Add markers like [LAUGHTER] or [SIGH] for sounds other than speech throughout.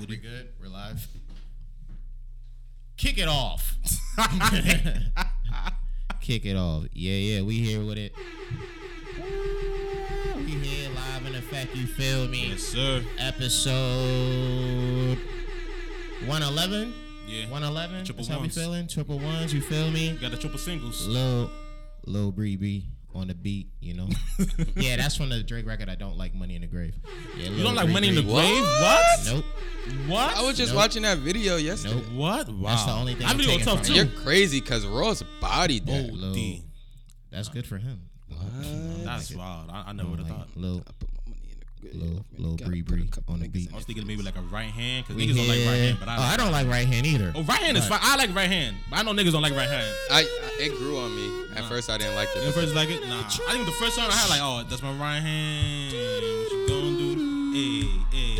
goody. We good? We're live. Kick it off. [LAUGHS] Kick it off. Yeah, yeah, we here with it. We here live in effect, you feel me? Yes, sir. Episode 111? Yeah. 111? Triple That's how we ones. feeling? Triple ones, you feel me? You Got the triple singles. Lil, Lil Bree Bree on the beat, you know? [LAUGHS] yeah, that's from the Drake record. I don't like Money in the Grave. Yeah, You don't like Money in the Grave? What? Nope. What? I was just Nope. watching that video yesterday. Nope. What? Wow. That's the only thing I I'm video taking tough from too. You're crazy because Ross bodied that. Oh, Lil- D. That's good for him. That's wild. I, I never would have thought. Lil, I little my money in the grave. Lil, Lil Gotta Bree put a Bree on the beat. I was thinking maybe like a right hand because niggas don't like right hand, but I oh, like. I don't like right hand either. Oh, right hand is fine. I like right hand, but I know niggas don't like right hand. I, it grew on me. At first, I didn't like You it. first like it? Nah. I think the first time I had like, oh, that's my right hand. What you gonna do? Hey, hey.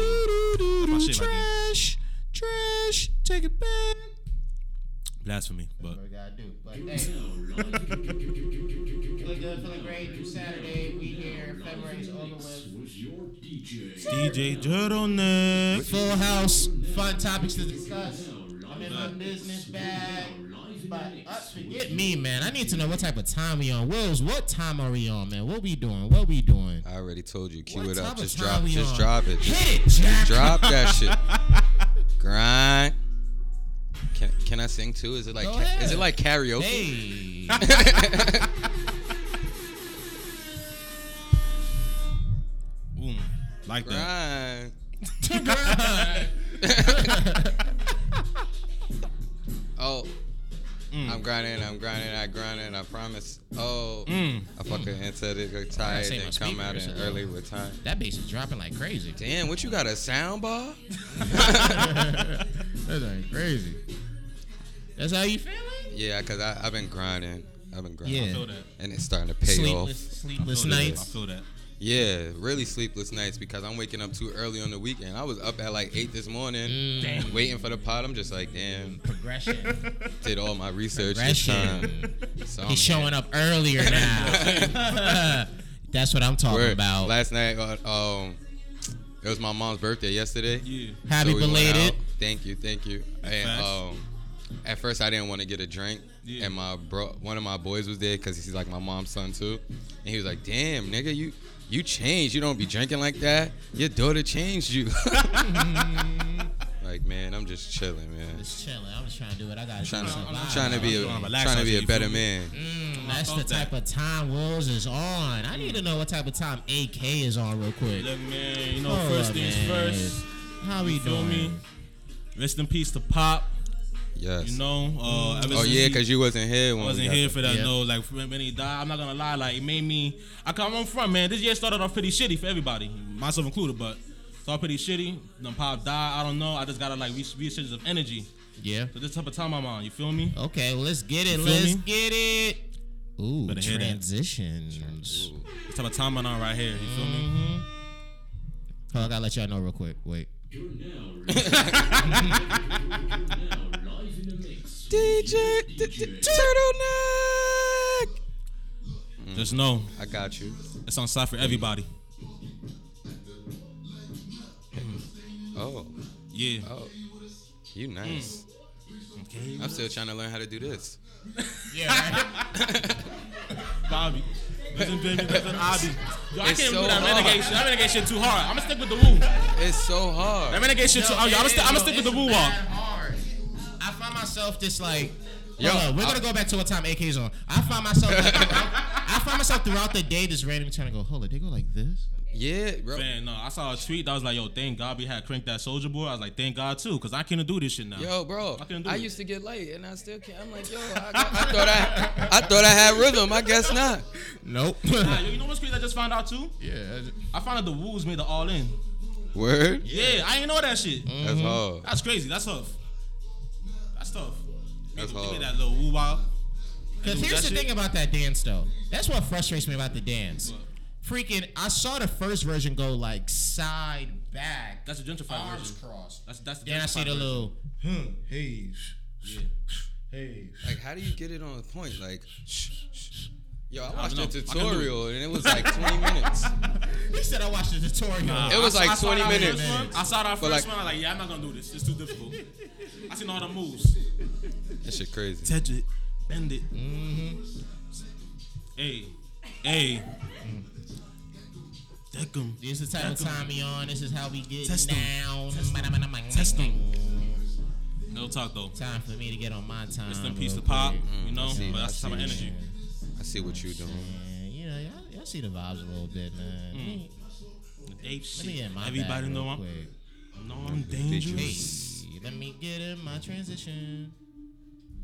That's my shit right there. Trash, trash, take it back. Blasphemy, but What we gotta do? But hey, feeling good, feeling great. New Saturday, we here. February's over with. DJ Turtleneck. Full house, fun topics to discuss. I'm in my business bag. But uh, forget me, man. I need to know what type of time we on. Wills, what time are we on, man? What we doing? What we doing? I already told you. Cue What it type up. of Just time drop. we Just on? drop it. Just Hit it, Jack. drop that shit. Grind. Can, can I sing too? Is it like Go ca- is it like karaoke? Hey. [LAUGHS] Boom. Like that. [LAUGHS] Oh, Mm. I'm grinding, I'm grinding, I grinding, I promise. Oh, Mm. I fucking entered it, got tired, and come out in a early with time. that bass is dropping like crazy. Damn, what you got a sound bar? [LAUGHS] That's like crazy. That's how you feeling? Yeah, cause I, I've been grinding, I've been grinding, Yeah. I feel that. and it's starting to pay Sleepless, off. sleepless I feel that. I nights. feel that. Yeah, really sleepless nights because I'm waking up too early on the weekend. I was up at like eight this morning, Mm. waiting for the pot. I'm just like, damn, Progression. [LAUGHS] did all my research this time. Progression. So I'm He's showing up earlier [LAUGHS] now. [LAUGHS] That's what I'm talking Word. about. Last night, uh, um, it was my mom's birthday yesterday. Yeah. Happy So we went belated. Out. Thank you, thank you. And um, at first I didn't want to get a drink, Yeah. and my bro, one of my boys was there because he's like my mom's son too, and he was like, "Damn, nigga, you you changed. You don't be drinking like that. Your daughter changed you." [LAUGHS] like, man, I'm just chilling, man. Just chilling. I'm just trying to do what I got to do. Trying to, trying to be a, trying to be a better man. Mm, that's the Fuck that. type of time Wills is on. I need to know what type of time AK is on real quick. Look, man, you know, Hold first up, things man. first. How we You feel doing? me? Rest in peace to Pop. Yes. You know, uh, ever oh since yeah, he- because you wasn't here when I wasn't here for that. Yeah. No, like when when he died, I'm not gonna lie. Like it made me. I come on front, man. This year started off pretty shitty for everybody, myself included. But started pretty shitty. Then Pop died. I don't know. I just gotta like reach resurgence of energy. Yeah. So this type of time I'm on. You feel me? Okay, well, let's get it. Let's me? get it. Ooh, Better hear transitions. Ooh. This type of time I'm on right here. You feel me? Mm-hmm. Oh, I gotta let y'all know real quick. Wait. DJ t- t- Turtleneck. Mm. Just know I got you. it's on site for everybody. Mm. Oh, Yeah. oh, you nice. Mm. Okay. I'm still trying to learn how to do this. Yeah, right? [LAUGHS] Bobby. Listen, baby, listen, Abby. Yo, I It's can't so do that hard. shit. That renegade shit too hard. I'm gonna stick with the woo. It's so That hard. renegade shit too. Oh, I'm gonna stick. I'm gonna stick with the woo walk. hard. I find myself just like. Yo, Hold on, we're I- gonna go back to what time AK's on. I find myself. [LAUGHS] I find myself throughout the day just randomly trying to go. Hold it, they go like this. Yeah, bro. Man, no, I saw a tweet that was like, "Yo, thank God we had cranked that soldier boy." I was like, "Thank God too," because I can't do this shit now. Yo, bro, I couldn't do I it. used to get late and I still can't. I'm like, yo, I, I thought I, I thought I had rhythm. I guess not. Nope. [LAUGHS] Nah, yo, you know what's crazy? I just found out too. yeah. I found out the Woos made the All In. Word. Yeah, I ain't know that shit. That's mm-hmm. hard. That's crazy. That's tough. That's tough. That's Give me hard. that little woo wow. Because here's the shit. thing about that dance, though. That's what frustrates me about the dance. Freaking, I saw the first version go like side back, That's the gentrified arms version. crossed. That's that's the Then I see the version. little, huh, hey, Yeah. hey. Like, how do you get it on the point? Like. [LAUGHS] Yo, I I watched don't a. I can do it. tutorial and it was like 20 [LAUGHS] minutes. He said I watched the tutorial. Nah, It was I- like I 20 minutes. one. I saw that But first like- one. I was like, yeah, I'm not gonna do this. It's too difficult. I seen all the moves. That shit crazy. Touch it, bend it. Mm-hmm. Hey, hey. Deck 'em. This is the type of time we on. This is how we get Test 'em. down. Test 'em. No talk though. Time for me to get on my time. Rest in peace real to Pop. quick. You know, see, but I that's the type of see. energy. I see what you're doing. Man, you know, y'all, y'all see the vibes a little bit, man. Mm. Let me- Let me get my Everybody know I'm, quick. know I'm dangerous. Hey, let me get in my transition.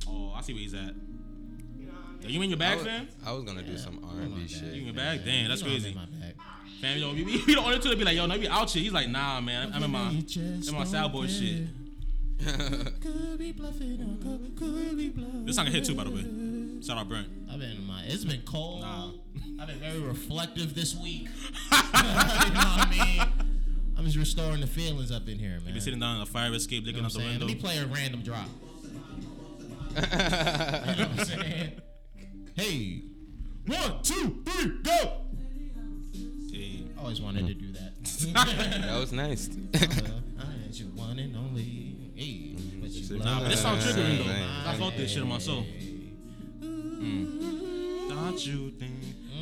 Oh, I see where he's at. Yo, you mean your bag, I was, fam? I was gonna do some R&B bag. You in shit. your bag? Damn, that's You know I'm crazy. my bag. Fam, yo, we, we, we the only two to be like, yo, no, we out here. He's like, nah, man, I'm in my, I'm in my sad boy shit. [LAUGHS] Could be bluffing, or could, could be bluffing. This song a hit too, by the way. Shout out Brent. I've been in my. It's been cold. Nah. I've been very reflective this week. [LAUGHS] [LAUGHS] you know what I mean? I'm just restoring the feelings up in here, man. You Been sitting down in a fire escape, You looking know out what the I'm? Let me play a random drop. You know what I'm saying? Hey, one, two, three, go! Hey. Always wanted to do that. [LAUGHS] That was nice. Uh, I ain't your one and only. Hey, but you Nah, but this song love triggering though. I felt this shit in my soul. Mm. Don't you think?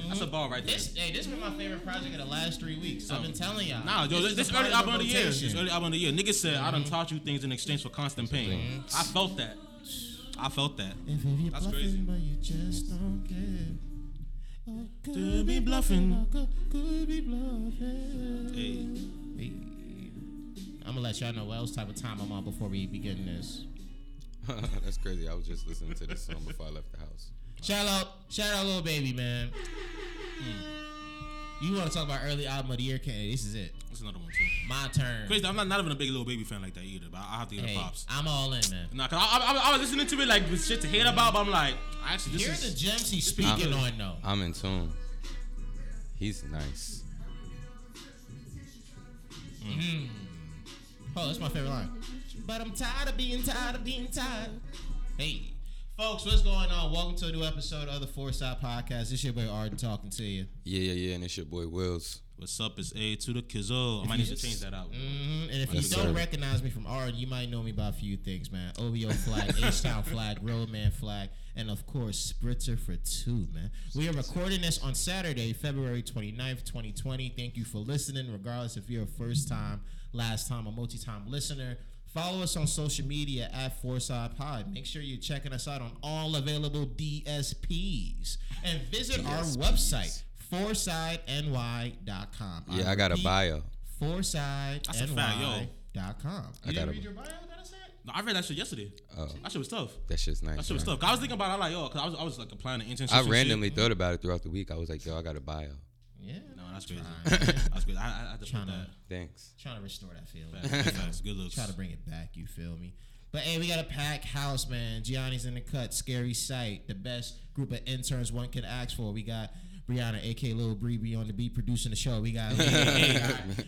That's a ball right there. This, hey, this been my favorite project of the last three weeks. I've been telling y'all. Nah, yo, this, is this early album of the year. This early album of the year. Niggas said I done mm-hmm. taught you things in exchange for constant pain. I felt that. I felt that. If you're That's bluffing, crazy. but you just don't care. Or Could be bluffing. Could, could be bluffing. Hey. Hey. I'm gonna let y'all know what else type of time I'm on before we begin this. [LAUGHS] That's crazy. I was just listening to this song before I left the house. Shout out, shout out, Lil Baby, man. Mm. You want to talk about early album of the year? Kennedy? This is it. That's another one too. My turn. Crazy. I'm not, not even a big Lil Baby fan like that either, but I have to give it Hey, props. I'm all in, man. Nah, cause I, I, I, I was listening to it like with shit to hate about, but I'm like, actually, this Here are is the gems he's speaking good. on, though. I'm in tune. He's nice. Mm-hmm. Oh, that's my favorite line. But I'm tired of being tired of being tired. Hey, folks, what's going on? Welcome to a new episode of the Fourside Podcast. This your boy Arden talking to you. Yeah, yeah, yeah. And it's your boy Wills. What's up? It's A to the Kizzo. I might need to change that out. hmm And if Yes, you don't sir. recognize me from Arden, you might know me by a few things, man. OVO flag, [LAUGHS] H-Town flag, Roadman flag, and of course, Spritzer for two, man. We are recording this on Saturday, February 29th, 2020. Thank you for listening, regardless if you're a first time, last time, a multi time listener. Follow us on social media at Fourside Pod. Make sure you're checking us out on all available DSPs. And visit our website, foursideny.com. Yeah, I got a repeat, bio. foursideny.com. That's a fact. You I didn't got read a- your bio? Gotta say it? No, I read that shit yesterday. Oh, That shit was tough. that shit's nice. That shit was man. tough. 'Cause I was thinking about it. I'm like, yo, because I was, I was like applying to internships. I randomly Shit. thought about it throughout the week. I was like, yo, I got a bio. Yeah. No, that's crazy. Trying, that's crazy. I, I, I had to put Tryna- that. Thanks. trying to restore that feeling. Facts, facts. Good looks. Try to bring it back, you feel me? But hey, we got a packed house, man. Gianni's in the cut. Scary sight. The best group of interns one can ask for. We got Brianna, aka Lil Bree, be on the beat producing the show. We got, [LAUGHS] we got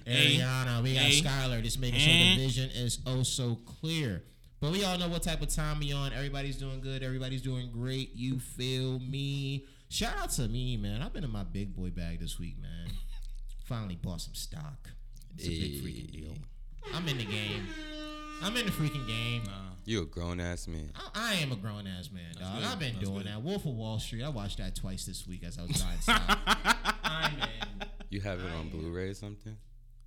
Hey. Ariana. We got Hey. Skylar. Just making sure the vision is oh so clear. But we all know what type of time we on. Everybody's doing good. Everybody's doing great. You feel me? Shout out to me, man. I've been in my big boy bag this week, man. [LAUGHS] Finally bought some stock. It's a big freaking deal. I'm in the game. I'm in the freaking game. Nah. You a grown ass man. I, I am a grown ass man, dog. good. I've been That's doing good. that. Wolf of Wall Street. I watched that twice this week as I was buying stock. [LAUGHS] I'm in. You have it on Blu-ray or something?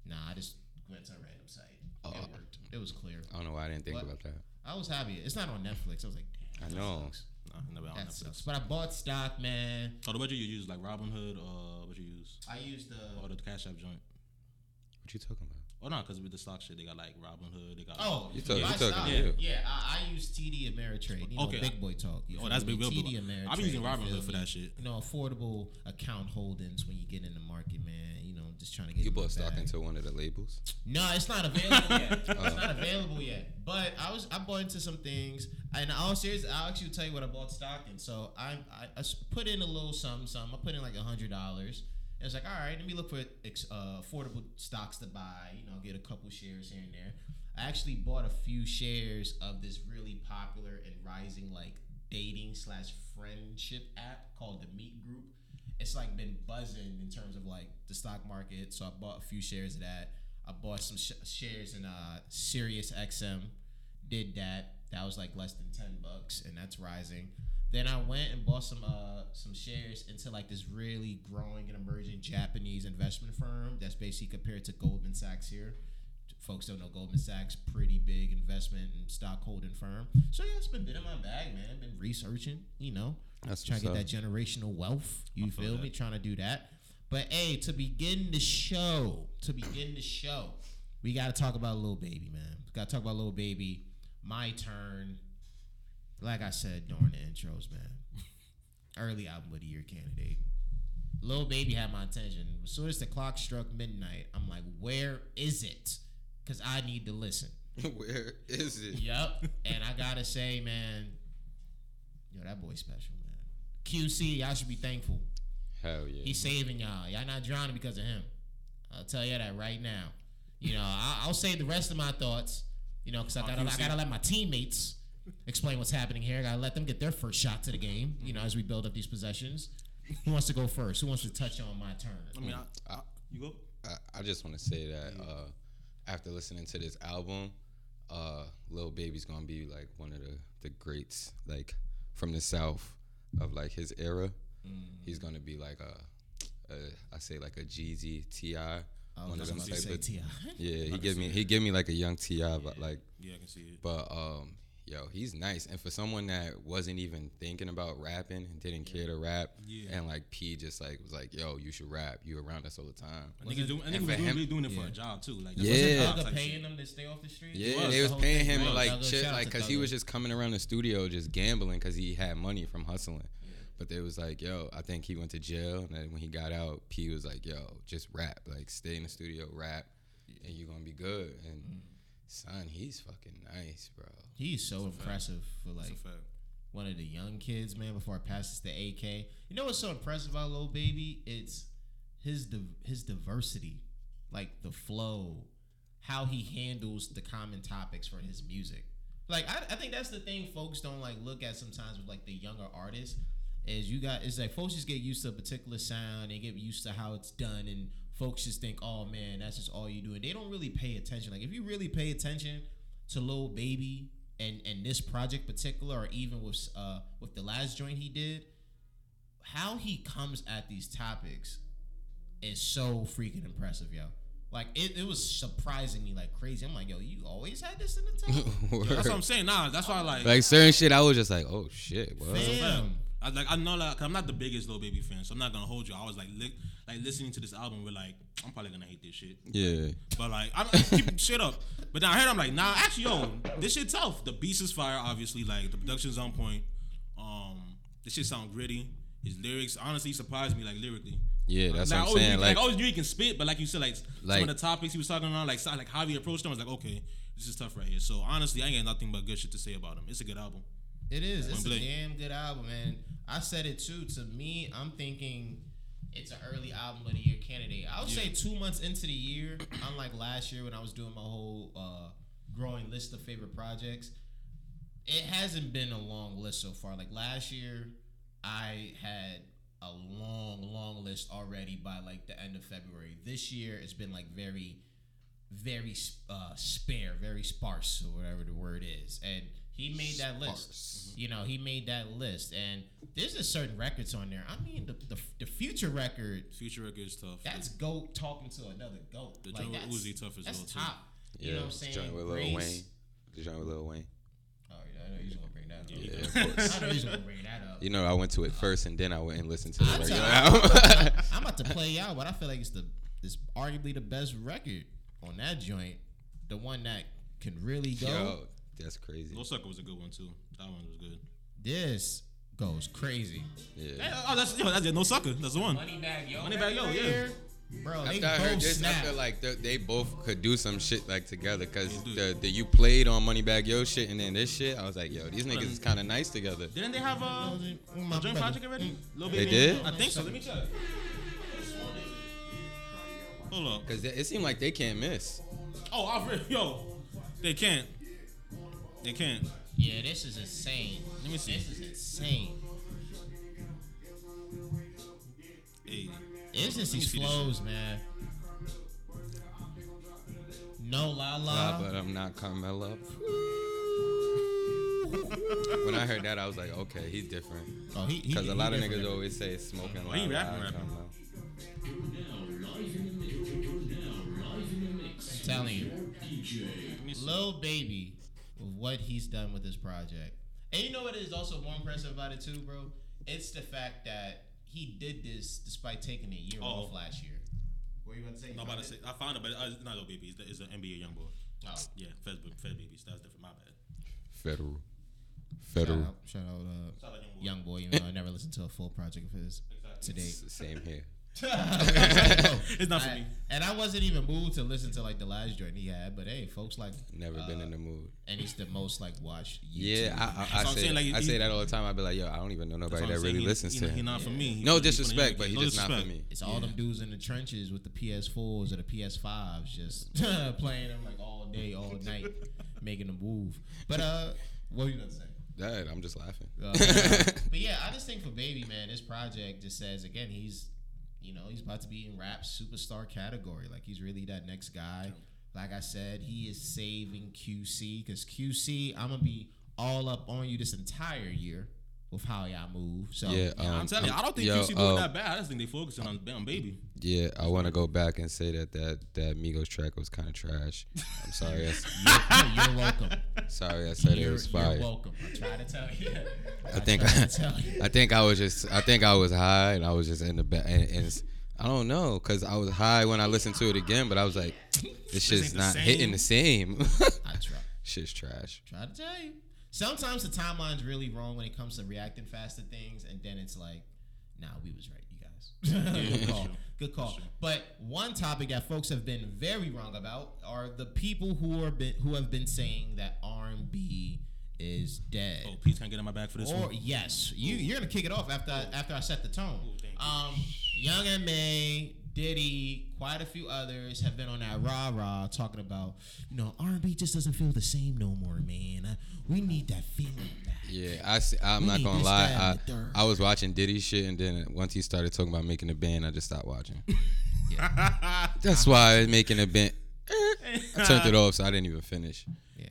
Nah, I just went to a random site. Oh. It oh. worked. It was clear. I don't know why I didn't think What? about that. I was happy. It's not on Netflix. I was like, damn. I know. sucks. Nah, never on That Netflix. sucks. But I bought stock, man. So the budget you use like Robinhood or uh, what you use? I use the. Or the Cash App joint? What you talking about? Oh no, because with the stock shit, they got like Robinhood. They got. Oh, You talk- my you talking stock. yeah, yeah. I, I use TD Ameritrade. You know, Okay. big boy talk. You Oh, feel that's big real TD. Ameritrade. I've been using you feel Robinhood for that shit. You know, affordable account holdings when you get in the market, man. You know, just trying to get. You bought stock bag. into one of the labels. No, it's not available [LAUGHS] yet. Oh. It's not available yet. But I was I bought into some things. And all serious, I'll actually tell you what I bought stock in. So I I put in a little something, something. I put in like a hundred dollars. It was like, all right, let me look for ex- uh, affordable stocks to buy. You know, get a couple shares here and there. I actually bought a few shares of this really popular and rising like dating slash friendship app called the Meet Group. It's like been buzzing in terms of like the stock market. So I bought a few shares of that. I bought some sh- shares in uh Sirius XM. Did that. That was like less than ten bucks, and that's rising. Then I went and bought some uh some shares into like this really growing and emerging Japanese investment firm that's basically compared to Goldman Sachs here. Folks don't know Goldman Sachs, pretty big investment and stock holding firm. So yeah, it's been bit in my bag, man. Been researching, you know, That's trying to get what's that generational wealth. You feel feel me? Trying to do that. But hey, to begin the show, to begin the show, we got to talk about Lil Baby, man. Got to talk about Lil Baby. My turn. Like I said during the intros, man. Early album of the year candidate. Lil Baby had my attention. As soon as the clock struck midnight, I'm like, where is it? Because I need to listen. [LAUGHS] Where is it? Yep. and I gotta say, man, yo, that boy special. QC, y'all should be thankful. Hell yeah. He's saving y'all. Y'all not drowning because of him. I'll tell you that right now. You know, I, I'll say the rest of my thoughts. You know, because I gotta, I gotta let my teammates explain what's happening here. I gotta let them get their first shot to the game. You know, as we build up these possessions. Who wants to go first? Who wants to touch on my turn? I mean, I, I, you go. I, I just want to say that uh, after listening to this album, uh, Lil Baby's gonna be like one of the the greats, like from the south of like his era. He's gonna be like a, a I say like a Jeezy Ti. One of them type of yeah. He give me he give me like a young T.I., but like Yeah, I can see it. but um, yo, he's nice. And for someone that wasn't even thinking about rapping and didn't care to rap, Yeah. and like P just like was like, yo, you should rap. You around us all the time. I think he's doing, I think and he was for doing, him- really doing it for a job too. Like Yeah. that's a Yeah. job Thugger paying them to stay off the street. Yeah, was, they was whole paying him was. like Thugger, shit, like because he was just coming around the studio just gambling because he had money from hustling. But they was like, yo, I think he went to jail, and then when he got out, P was like, yo, just rap, like stay in the studio, rap, and you're gonna be good. And Mm. Son, he's fucking nice, bro. He's so impressive for like a one of the young kids, man. Before I pass this to AK, you know what's so impressive about Lil Baby? It's his div- his diversity, like the flow, how he handles the common topics for his music. Like I, I think that's the thing folks don't like look at sometimes with like the younger artists. Is you got it's like folks just get used to a particular sound, they get used to how it's done, and folks just think, oh man, that's just all you do, and they don't really pay attention. Like if you really pay attention to Lil Baby and and this project particular, or even with uh with the last joint he did, how he comes at these topics is so freaking impressive, yo. Like it, it was surprising me like crazy. I'm like, yo, you always had this in the [LAUGHS] top, Yo, that's what I'm saying. Nah, that's why I like. like certain shit, I was just like, oh shit, what? fam. I like I know like 'cause I'm not the biggest Lil baby fan, so I'm not gonna hold you. I was like li- like listening to this album, we're like, I'm probably gonna hate this shit. Yeah, But like I'm I keep [LAUGHS] shit up. But then I heard I'm like, nah, actually, yo, this shit tough. The beast is fire, obviously. Like the production's on point. Um, this shit sound gritty. His lyrics honestly surprised me, like lyrically. yeah, that's like, what I'm always, saying. Like, Like, always knew he can spit, but like you said, like, some of the topics he was talking on, like like how he approached them, I was like, okay, this is tough right here. So honestly, I ain't got nothing but good shit to say about him. It's a good album. It is. It's a damn good album, man. I said it too. To me, I'm thinking it's an early album of the year candidate. I would say two months into the year, [CLEARS THROAT] unlike last year when I was doing my whole uh, growing list of favorite projects, it hasn't been a long list so far. Like last year, I had a long, long list already by like the end of February. This year, it's been like very, very uh, spare, very sparse, or whatever the word is. And he made that list. Sparse. You know, he made that list, and there's just certain records on there. I mean, the the, the future record. Future record is tough. That's goat talking to another goat. The like, Joe Uzi tough as that's well, too. top. yeah, You know what I'm saying? joint with Lil Wayne, the joint with Lil Wayne. Oh yeah, I know he's gonna bring that up. Yeah, of course. I know he's gonna bring that up. You know, I went to it first, and then I went and listened to the I regular tell- album. [LAUGHS] I'm about to play out, but I feel like it's the it's arguably the best record on that joint. The one that can really go. Yo, that's crazy. No Sucker was a good one too. That one was good. This goes crazy. Hey, Yeah. oh, that's yo, that's it. No Sucker. That's the one. Money Moneybagg Yo. Moneybagg Yo, yeah. here, Bro, they After I heard both this, snap. I feel like they, they both could do some shit like together. Cause They the, the you played on Moneybagg Yo shit, and then this shit, I was like, yo, these niggas is kind of nice together. Didn't they have uh, oh, a, My a joint project already? Mm. Lil They did? I think so. Let me check. Hold up. Cause it, it seemed like they can't miss. Oh, I've read, yo, they can't. They can't. Yeah, this is insane. Let me see. This is insane. Hey, It's just Let these flows, man. No la la. Nah, la. but I'm not Carmelo. when I heard that, I was like, okay, he's different. Oh, he, he, Because a lot of different. niggas always say smoking Oh, he loud. rapping, loud, rapping. Carmelo. I'm telling you. let me. Lil Baby, with what he's done with this project. And you know what is also more impressive about it too, bro? It's the fact that he did this despite taking a year Oh. off last year. What are you about to say? No, I'm about to say I found it, but uh, it's not no baby. It's, it's an NBA YoungBoy. Oh. Yeah, Fed, Fed babies. That's different. My bad. Federal. Shout Federal. out, shout out, uh, Shout out young boy. young boy. Even though I never listened to a full project of his to date. Same here. It's not for I- me. and I wasn't even moved to listen to like the last joint he had, but hey, folks like, Never been Uh, in the mood. and he's the most like watched. Yeah, YouTube. I, I, I, what I'm say, saying, like, I he- say that all the time. I be like, yo, I don't even know nobody that really He- listens he, to He him. not for me. He No for the- he for the disrespect, but he kids. just No not for me. It's all them dudes in the trenches with the PS4s or the PS5s just [LAUGHS] playing them like all day, all night, [LAUGHS] making them move. But uh, what were you gonna say? Dad, I'm just laughing. Uh, [LAUGHS] but yeah, I just think for Baby Man, this project just says again he's, you know, he's about to be in rap superstar category. Like he's really that next guy. Like I said, he is saving QC because QC, I'm gonna be all up on you this entire year with how y'all move. So yeah, Yeah, I'm um, telling you, I don't think yo, QC doing uh, that bad. I just think they focusing on on baby. Yeah, I want to go back and say that that that Migos track was kind of trash. I'm sorry. [LAUGHS] You're, you're welcome. Sorry, I said it You're, was you're welcome. I try to tell you. I think tried to tell you. I think I was just I think I was high and I was just in the back and, and it's, I don't know because I was high when I listened to it again, but I was like, [LAUGHS] this shit's ain't the not hitting the same. I try. [LAUGHS] Shit's trash. Try to tell you. Sometimes the timeline's really wrong when it comes to reacting fast to things, and then it's like, nah, we was right, you guys. [LAUGHS] Good call. But one topic that folks have been very wrong about are the people who are been who have been saying that R and B is dead. Oh, Pete's gonna get in my bag for this Or one. yes, you you're gonna kick it off after I, after I set the tone. thank you. Um, Young and May, Diddy, quite a few others have been on that rah rah talking about you know R and B just doesn't feel the same no more, man. We need that feeling back. Yeah, I see, I'm We not gonna lie. I, and the third. I was watching Diddy shit, and then once he started talking about making a band, I just stopped watching. [LAUGHS] [LAUGHS] That's why making a band. Eh, I turned it off, so I didn't even finish.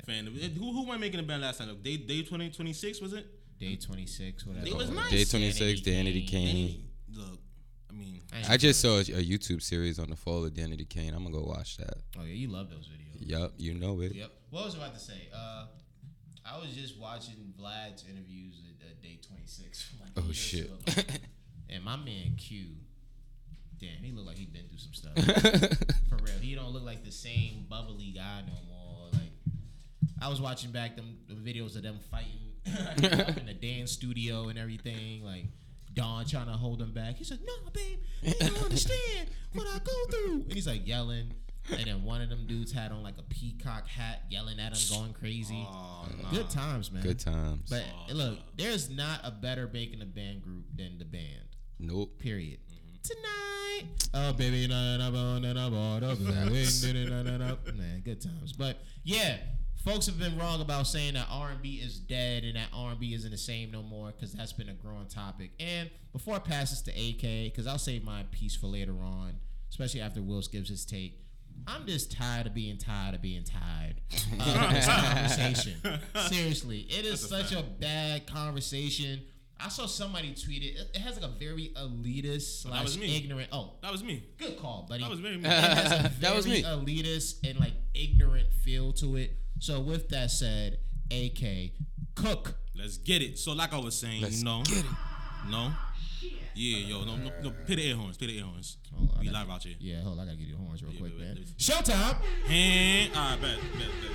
Fan, who who went making a band last time? Day Day 2026 was it? Day twenty six, whatever. It was nice. Day 26, Danity Danity Kane. Kane. Look, I mean, ain't I just saw a, a YouTube series on the fall of Danity Kane. I'm gonna go watch that. Oh yeah, you love those videos. Yup, you know it. Yep. What was I about to say? Uh, I was just watching Vlad's interviews at, at day 26. [LAUGHS] Like Oh, shit. [LAUGHS] and my man Q, damn, he looked like he been through some stuff. [LAUGHS] For real, he don't look like the same bubbly guy no more. Like I was watching back them the videos of them fighting up in the dance studio and everything. Like Don trying to hold him back. He's like, "No, babe, you don't understand what I go through." And he's like yelling. And then one of them dudes had on like a peacock hat, yelling at him, going crazy. oh, nah. Good times, man. Good times. But look, there's not a better making a band group than the band. nope. Period. Tonight, oh baby, na na na na na na na na na na man, good times. But yeah, folks have been wrong about saying that R and B is dead and that R and B isn't the same no more because that's been a growing topic. And before I pass this to AK, because I'll save my piece for later on, especially after Wills gives his take. I'm just tired of being tired of being tired of this [LAUGHS] conversation. Seriously, it is such a bad conversation. I saw somebody tweet it. It- has like a very elitist slash was me. ignorant. Oh, That was me. good call, buddy. That was very me. It has a [LAUGHS] That was me. elitist and like ignorant feel to it. So with that said, AK Cook. Let's get it. So like I was saying, Let's you know, get it. no, yeah, yo, no, no, no, pay the air horns, pay the air horns. Oh, I we got- live out here. Yeah, hold on, I gotta give you the horns real Yeah, quick, wait, wait, man. wait. Showtime. And all right, bet, bet, bet.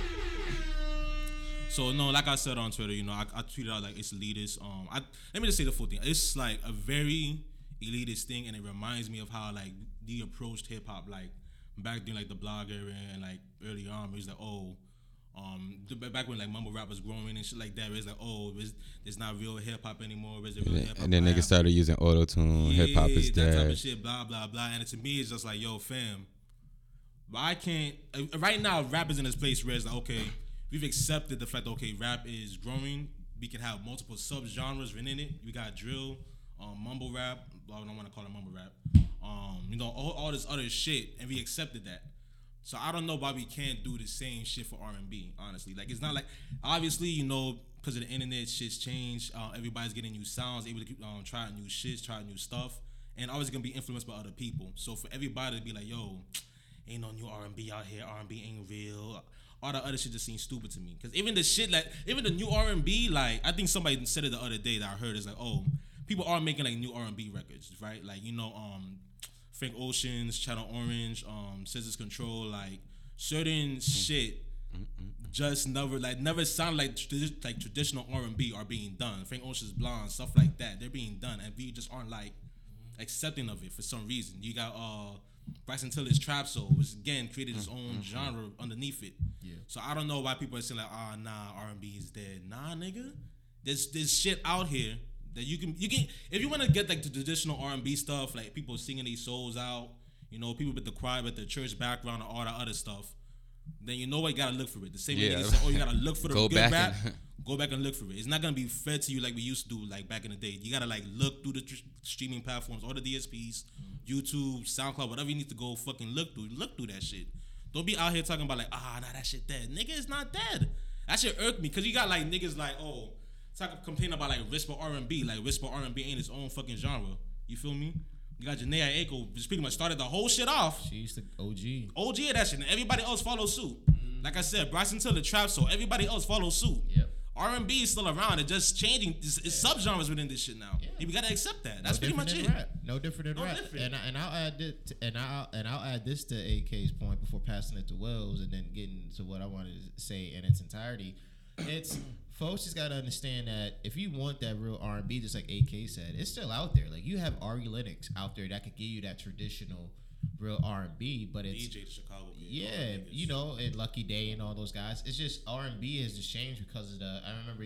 So no, like I said on Twitter, you know, I, I tweeted out like it's elitist. Um, I let me just say the full thing. It's like a very elitist thing, and it reminds me of how like they approached hip hop like back during like the blog era and like early on. It was like oh. Um, back when like mumble rap was growing and shit like that, it's like, oh, it's, it's not real hip hop anymore. It's real hip hop. And then niggas started using auto tune. Hip hop is that type dead. of shit, blah blah blah. And to me, it's just like, yo, fam, but I can't. uh, Right now, rap is in this place where it's like, okay, we've accepted the fact that okay, rap is growing. We can have multiple sub genres within it. We got drill, um, mumble rap. Blah, I don't want to call it mumble rap. Um, you know, all, all this other shit, and we accepted that. So I don't know why we can't do the same shit for R and B. Honestly, like it's not like obviously you know because of the internet, shit's changed. Uh, everybody's getting new sounds, able to um, try new shit, try new stuff, and always gonna be influenced by other people. So for everybody to be like, yo, [TSK] ain't no new R and B out here. R and B ain't real. All the other shit just seems stupid to me. Cause even the shit like even the new R and B, like I think somebody said it the other day that I heard is like, oh, people are making like new R and B records, right? Like you know, um, Frank Ocean's, Channel Orange, um, SZA's Ctrl, like certain shit just never like never sound like like traditional R and B are being done. Frank Ocean's Blonde, stuff like that, they're being done, and we just aren't like accepting of it for some reason. You got uh Bryson Tiller's Trap Soul, which again created his own genre underneath it. Yeah. So I don't know why people are saying like, ah, nah, R and B is dead. Nah, nigga, there's there's shit out here that you can you can if you want to get like the traditional R and B stuff, like people singing these souls out, you know, people with the choir, with the church background, and all that other stuff. Then you know what you gotta look for it. The same way Yeah. they say, oh, you gotta look for the [LAUGHS] Go good back rap. [LAUGHS] go back and look for it. It's not gonna be fed to you like we used to do, like back in the day. You gotta like look through the tr- streaming platforms, all the DSPs, YouTube, SoundCloud, whatever you need to go fucking look through. Look through that shit. Don't be out here talking about like, ah, nah, that shit dead. Nigga, it's not dead. That shit irked me because you got like niggas like, oh, talk complain about like whisper R and B, like whisper R and B ain't its own fucking genre. You feel me? You got Jhené Aiko, just pretty much started the whole shit off. She used to OG. OG of that shit, and everybody else follows suit. Mm-hmm. Like I said, Bryson Tiller trap, so everybody else follows suit. Yep. R and B is still around. It's just changing. It's, it's subgenres within this shit now. Yeah. We gotta accept that. That's no pretty much it. Rap. No different than No rap. different. And I, and I'll add it to, and I'll and I'll add this to AK's point before passing it to Wills and then getting to what I wanted to say in its entirety. It's folks just gotta understand that if you want that real R and B, just like AK said, it's still out there. Like you have Ari Lennox out there that could give you that traditional real R and B, but it's DJ Chicago. yeah, you know, and Lucky Daye and all those guys. It's just R and B has just changed because of the. I remember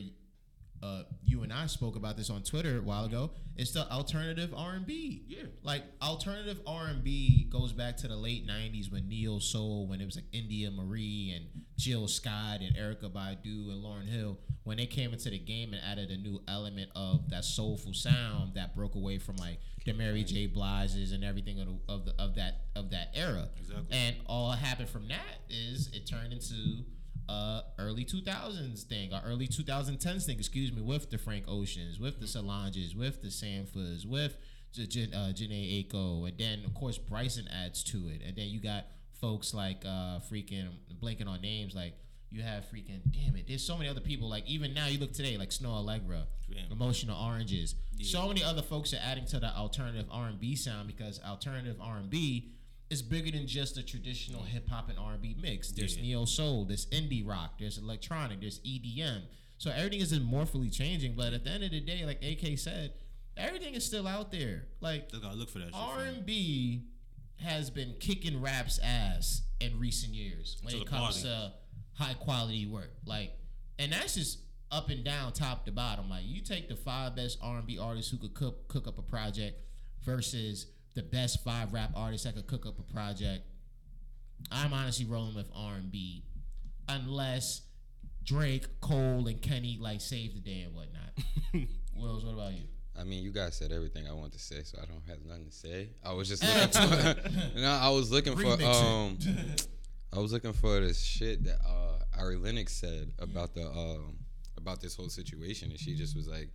uh, you and I spoke about this on Twitter a while ago. It's the alternative R and B. Yeah. like alternative R and B goes back to the late '90s when neo soul, when it was like India Marie and Jill Scott and Erykah Badu and Lauryn Hill, when they came into the game and added a new element of that soulful sound that broke away from like the Mary J. Blige's and everything of, the, of the of that of that era. Exactly. And all happened from that is it turned into uh early 2000s thing or early 2010s thing, excuse me, with the Frank Oceans, with the Solanges, with the Sanfords, with J- J- uh, Jhené Aiko, and then of course Bryson adds to it, and then you got folks like uh freaking blanking on names like you have freaking damn it. There's so many other people like even now you look today like Snoh Aalegra, Yeah. Emotional Oranges. So many other folks are adding to the alternative R&B sound because alternative R&B is bigger than just a traditional hip hop and R&B mix. There's Yeah. neo soul, there's indie rock, there's electronic, there's EDM. So everything is morphily changing, but at the end of the day, like AK said, everything is still out there. Like Just gotta look for that. R and B has been kicking rap's ass in recent years when To it comes party. to high quality work. Like, and that's just up and down, top to bottom. Like, you take the five best R and B artists who could cook cook up a project versus the best five rap artists that could cook up a project. I'm honestly rolling with R and B, unless Drake, Cole, and Kenny like save the day and whatnot. [LAUGHS] Wills, what about you? I mean, you guys said everything I want to say, so I don't have nothing to say. I was just [LAUGHS] looking for. [LAUGHS] no, I was looking Remix for. Um, I was looking for this shit that uh, Ari Lennox said about the um, about this whole situation, and she just was like,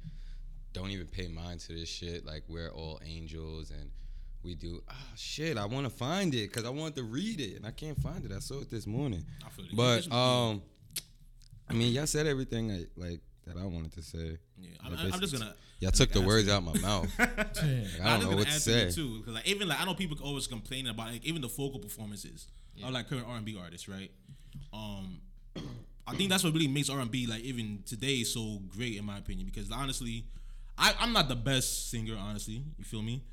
"Don't even pay mind to this shit. Like we're all angels, and we do." Ah, shit! I want to find it because I want to read it, and I can't find it. I saw it this morning, I feel but um, I mean, y'all said everything I, like that I wanted to say. yeah, Like, I'm, I'm just gonna. Y'all took the words to out my mouth. [LAUGHS] Yeah. I don't know what to say. too, because like even like I know people always complaining about like even the vocal performances of like current R and B artists, right? Um, [CLEARS THROAT] I think that's what really makes R and B like even today so great in my opinion. Because honestly, I, I'm not the best singer, honestly. You feel me?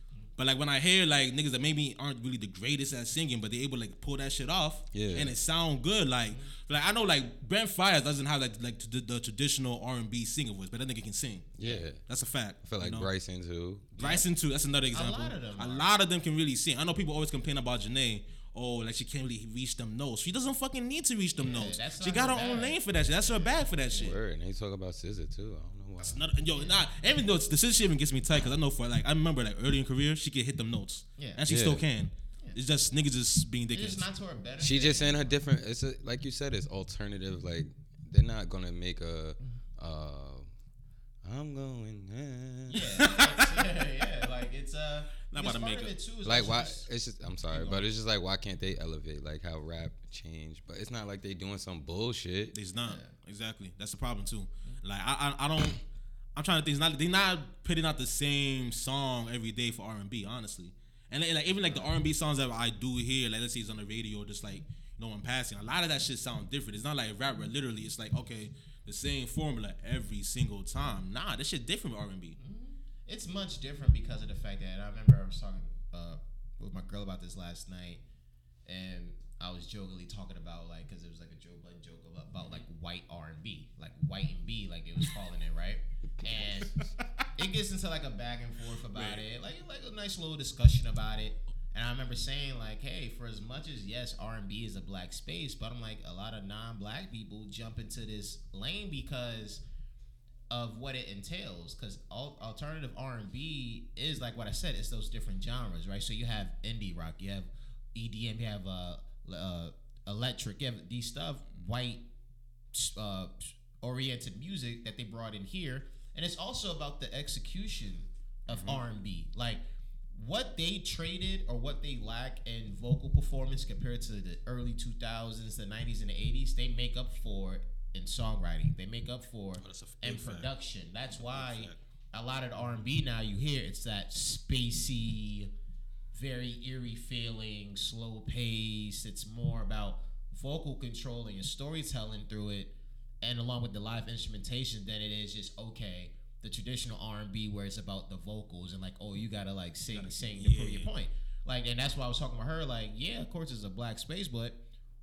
But like when I hear like niggas that maybe aren't really the greatest at singing, but they're able to like pull that shit off, Yeah. and it sound good. Like, like I know like Brent Faiyaz doesn't have like like the, the traditional R and B singer voice, but that nigga can sing. Yeah, That's a fact. I feel like you know? Bryson too. Bryson too. That's another example. A lot of them A lot of them can really sing. I know people always complain about Jhené. Oh, like she can't really reach them notes. She doesn't fucking need to reach them Yeah, notes. She got her her own lane for that shit. That's her bag for that shit. Word, and they talk about SZA too. I don't know why. Not, yo, nah, even though it's, the shit even gets me tight because I know for like I remember like early in career she could hit them notes. Yeah. and she Yeah. still can. It's just niggas just being It's dickheads. just not to her benefit. She just in a different. It's a, like you said. It's alternative. Like they're not gonna make a. Uh, I'm going. Yeah, [LAUGHS] yeah, yeah, like it's uh. Not because about to make it too is Like why? just- It's just. I'm sorry, but it's just like why can't they elevate like how rap changed? But it's not like they doing some bullshit. It's not exactly. That's the problem too. Like I, I, I don't. I'm trying to think. It's not. They're not putting out the same song every day for R and B. Honestly, and like, like, even like the R and B songs that I do hear, like let's say it's on the radio, just like you know, I'm passing. A lot of that shit sounds different. It's not like rap where literally it's like okay, the same formula every single time. Nah, this shit different with R and B. it's much different because of the fact that I remember I was talking uh, with my girl about this last night, and I was jokingly talking about like because it was like a joke, like joke about, about like white R and B, like white and B, like it was calling it right, and [LAUGHS] it gets into like a back and forth about it, like like a nice little discussion about it. And I remember saying like, hey, for as much as yes, R and B is a black space, but I'm like a lot of non-black people jump into this lane because of what it entails. Because alternative r&b is like what i said it's those different genres right? So you have indie rock you have edm you have uh, uh electric you have these stuff white uh oriented music that they brought in here. And it's also about the execution of r&b like what they traded or what they lack in vocal performance compared to the early 2000s the 90s and the 80s they make up for in songwriting. They make up for oh, that's a in big fact. production. That's why a lot of the r&b now you hear it's that spacey very eerie feeling slow pace. It's more about vocal controlling and storytelling through it and along with the live instrumentation than it is just okay the traditional r&b where it's about the vocals and like oh you gotta like sing sing to prove your point. Like and that's why i was talking about her like yeah of course it's a black space but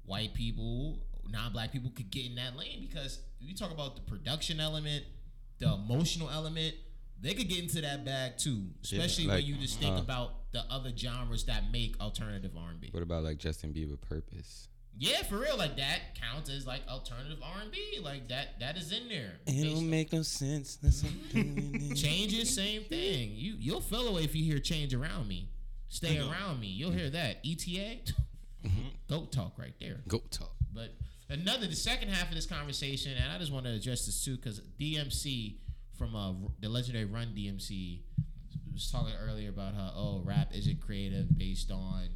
white people non-black people could get in that lane because you talk about the production element the emotional element they could get into that bag too especially when like, you just think uh, about the other genres that make alternative r&b What about like Justin Bieber purpose? Yeah for real like that counts as like alternative r&b like that that is in there It Based don't make no sense. Unless I'm [LAUGHS] doing it. Changes, same thing. You you'll feel away if you hear change around me. Stay around me. You'll hear that. ETA, goat talk right there. Goat talk. But another, the second half of this conversation, and I just want to address this too, because DMC from uh, the legendary Run DMC was talking earlier about how oh rap isn't creative based on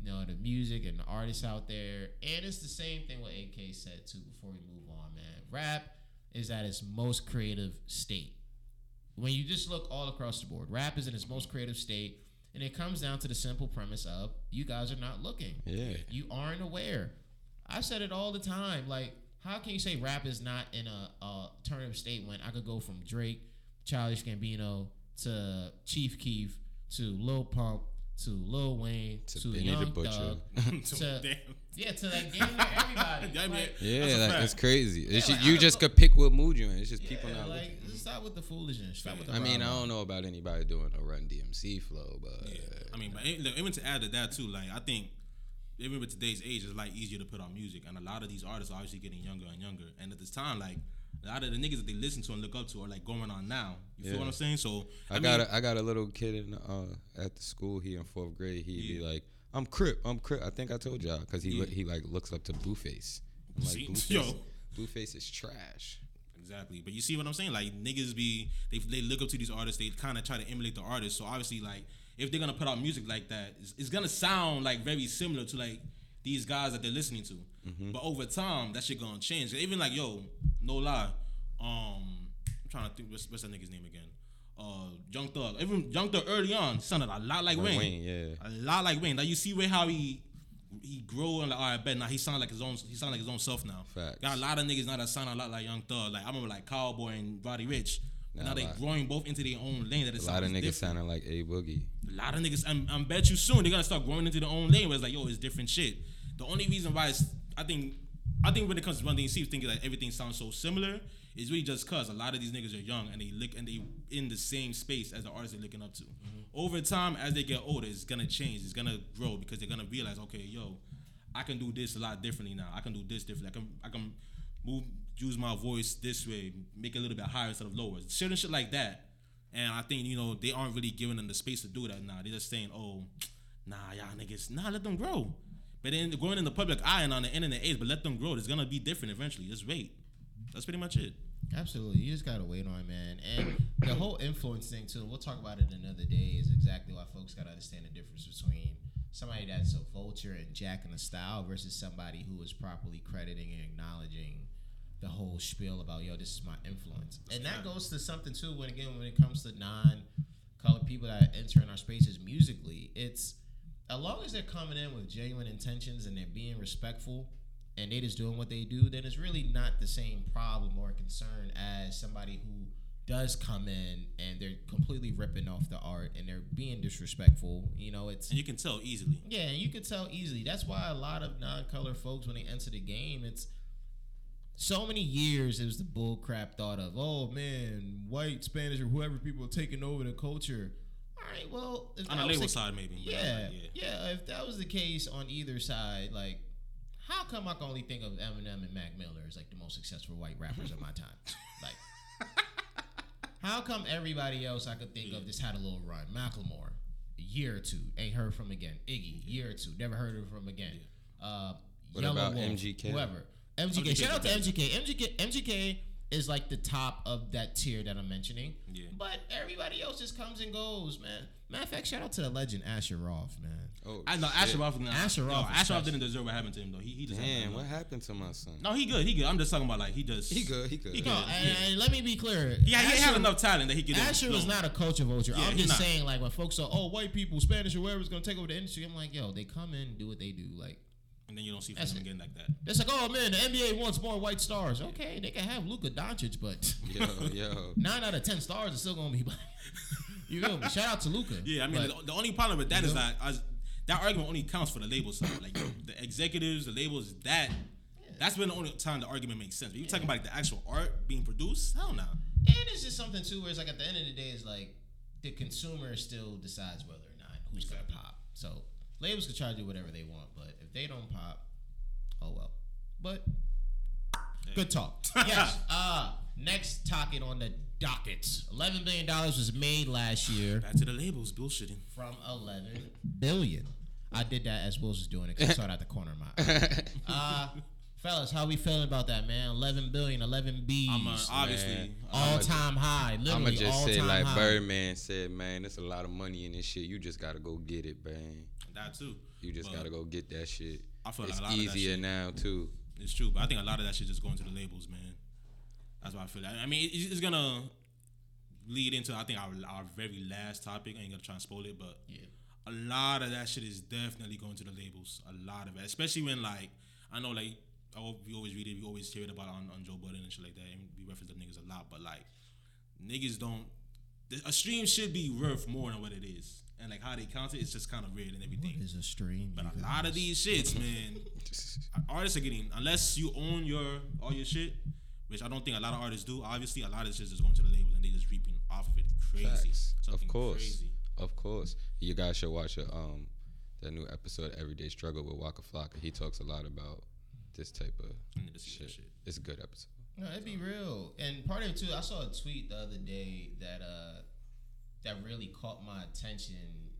you know the music and the artists out there, and it's the same thing what AK said too. Before we move on, man, rap is at its most creative state when you just look all across the board, rap is in its most creative state, and it comes down to the simple premise of you guys are not looking. Yeah. You aren't aware. I said it all the time. Like, how can you say rap is not in a, a alternative state when I could go from Drake, Childish Gambino to Chief Keef to Lil Pump to Lil Wayne to, To Benny Young the Butcher. Thug [LAUGHS] to damn. yeah to like damn near everybody. Yeah, I mean, Like, Yeah, That's like, fact. it's crazy. It's Yeah, just, like, you just could pick what mood you're in. It's just people yeah, not. like stop with the foolishness. Stop with the I mean, I don't know about anybody doing a Run DMC flow, but Yeah. I mean, but even even to add to that too, like I think even with today's age, it's like easier to put out music, and a lot of these artists are obviously getting younger and younger. And at this time, like a lot of the niggas that they listen to and look up to are like going on now. You feel what I'm saying? So I, mean, got a, I got a little kid in uh, at the school here in fourth grade. He'd be like, "I'm Crip, I'm Crip." I think I told y'all because he Yeah. he like looks up to Blueface. I'm like, See? [LAUGHS] Blueface, Yo. Blueface is trash. Exactly, but you see what I'm saying? Like niggas be they they look up to these artists. They kind of try to emulate the artist. So obviously, like if they're gonna put out music like that, it's, it's gonna sound like very similar to like these guys that they're listening to. But over time, that shit gonna change. Even like yo, no lie, um, I'm trying to think what's, what's that nigga's name again? Uh, Young Thug. Even Young Thug early on sounded a lot like Wayne. Wayne, yeah. A lot like Wayne. Like you see where how he he grow and like all right, bet now he sound like his own. He sound like his own self now. Facts. Got a lot of niggas now that sound a lot like Young Thug. Like I remember like Cowboy and Roddy Ricch. Nah, now they growing both into their own lane. That A lot of niggas different. sounding like A Boogie. A lot of niggas. I'm, I'm bet you soon they're gonna start growing into their own lane. Where it's like yo, it's different shit. The only reason why it's I think I think when it comes to you see thinking like everything sounds so similar. is really just cause a lot of these niggas are young and they look and they in the same space as the artists they're looking up to. Mm-hmm. Over time, as they get older, it's gonna change. It's gonna grow because they're gonna realize, okay, yo, I can do this a lot differently now. I can do this differently. I can I can move use my voice this way, make it a little bit higher instead of lower. Certain shit like that. And I think, you know, they aren't really giving them the space to do that now. They're just saying, oh, nah, y'all niggas, nah, let them grow. But then growing in the public eye and on the internet age, but let them grow. It's gonna be different eventually. Just wait. That's pretty much it. Absolutely, you just gotta wait on it, man. And the whole influence thing too. We'll talk about it another day. Is exactly why folks gotta understand the difference between somebody that's a vulture and jacking the style versus somebody who is properly crediting and acknowledging the whole spiel about yo, this is my influence. And that goes to something too. When again, when it comes to non-colored people that enter in our spaces musically, it's as long as they're coming in with genuine intentions and they're being respectful and they just doing what they do, then it's really not the same problem or concern as somebody who does come in and they're completely ripping off the art and they're being disrespectful. You know, it's And you can tell easily. yeah, and you can tell easily. That's why a lot of non-color folks, when they enter the game, it's so many years. It was the bull crap thought of, oh man, white, Spanish, or whoever people are taking over the culture. All right, well, if On that the was label the- side, maybe. yeah, like, yeah. yeah. If that was the case on either side, like, how come I can only think of Eminem and Mac Miller as like the most successful white rappers of my time? [LAUGHS] Like, how come everybody else I could think of just had a little run? Macklemore, a year or two, ain't heard from again. Iggy, year or two, never heard of him again. Uh, What Yellow about Wolf, MGK? Whoever. MGK. MGK Shout out to MGK. MGK. MGK is like the top of that tier that I'm mentioning. Yeah. But everybody else just comes and goes, man. Matter of fact, shout out to the legend Asher Roth, man. Oh, I know. Asher Roth. Nah, Asher Roth is Asher Roth didn't deserve what happened to him though. He he just Damn, had what that- happened to my son? No, he good. He good. I'm just talking about like he just He good. He good. He good. and, Yeah. and let me be clear. He, had- he Asher, had enough talent that he could. Asher was not a culture vulture. Yeah, I'm just not. saying, like, when folks are, oh, white people, Spanish or whatever is going to take over the industry, I'm like, yo, they come in and do what they do. Like, and then you don't see That's him it. again like that. it's like, oh, man, the NBA wants more white stars. Okay, they can have Luka Doncic, but [LAUGHS] Yo, yo. nine out of 10 stars are still going to be black. [LAUGHS] you feel me? Shout out to Luka. Yeah, I mean, But- the, the only problem with that is You know? that I, that argument only counts for the label side. Like the executives, the labels, that that's been the only time the argument makes sense. But you talking about like, the actual art being produced? Hell no. And it's just something too, where it's like at the end of the day, it's like the consumer still decides whether or not who's gonna pop. So labels can try to do whatever they want, but if they don't pop, oh well. But good talk. [LAUGHS] yes. Uh next topic on the docket. Eleven billion dollars was made last year Back to the labels, bullshitting. from eleven billion. I did that as Wills was doing it because I saw it out the corner of my eye. [LAUGHS] Uh fellas, how we feeling about that, man? Eleven billion, eleven B's. I'm uh, obviously man. all time high, I'ma just all say time like high. Birdman said, man, there's a lot of money in this shit. You just gotta go get it, man. that too. You just gotta go get that shit. I feel like it's a lot of that easier shit- now too. It's true, but I think a lot of that shit just going to the labels, man. That's why I feel. Like. I mean, it's, it's gonna lead into I think our our very last topic. I ain't gonna try and spoil it, but Yeah. a lot of that shit is definitely going to the labels. A lot of it, especially when like I know like I, al- we always read it, we always hear it about on, on Joe Budden and shit like that, and we reference the niggas a lot. But like niggas don't. A stream should be worth more than what it is, and like how they count it, it's just kind of weird and everything. What is a stream? But you a lot of these shits, man, [LAUGHS] artists are getting unless you own your all your shit, which I don't think a lot of artists do. Obviously, a lot of this shit is going to the labels and they just reaping off of it. Crazy, Facts. Of course. crazy. Of course. You guys should watch it, um that new episode Everyday Struggle with Waka Flocka. He talks a lot about this type of I need to see that shit. shit. It's a good episode. No, it'd be real. And part of it too, I saw a tweet the other day that uh that really caught my attention,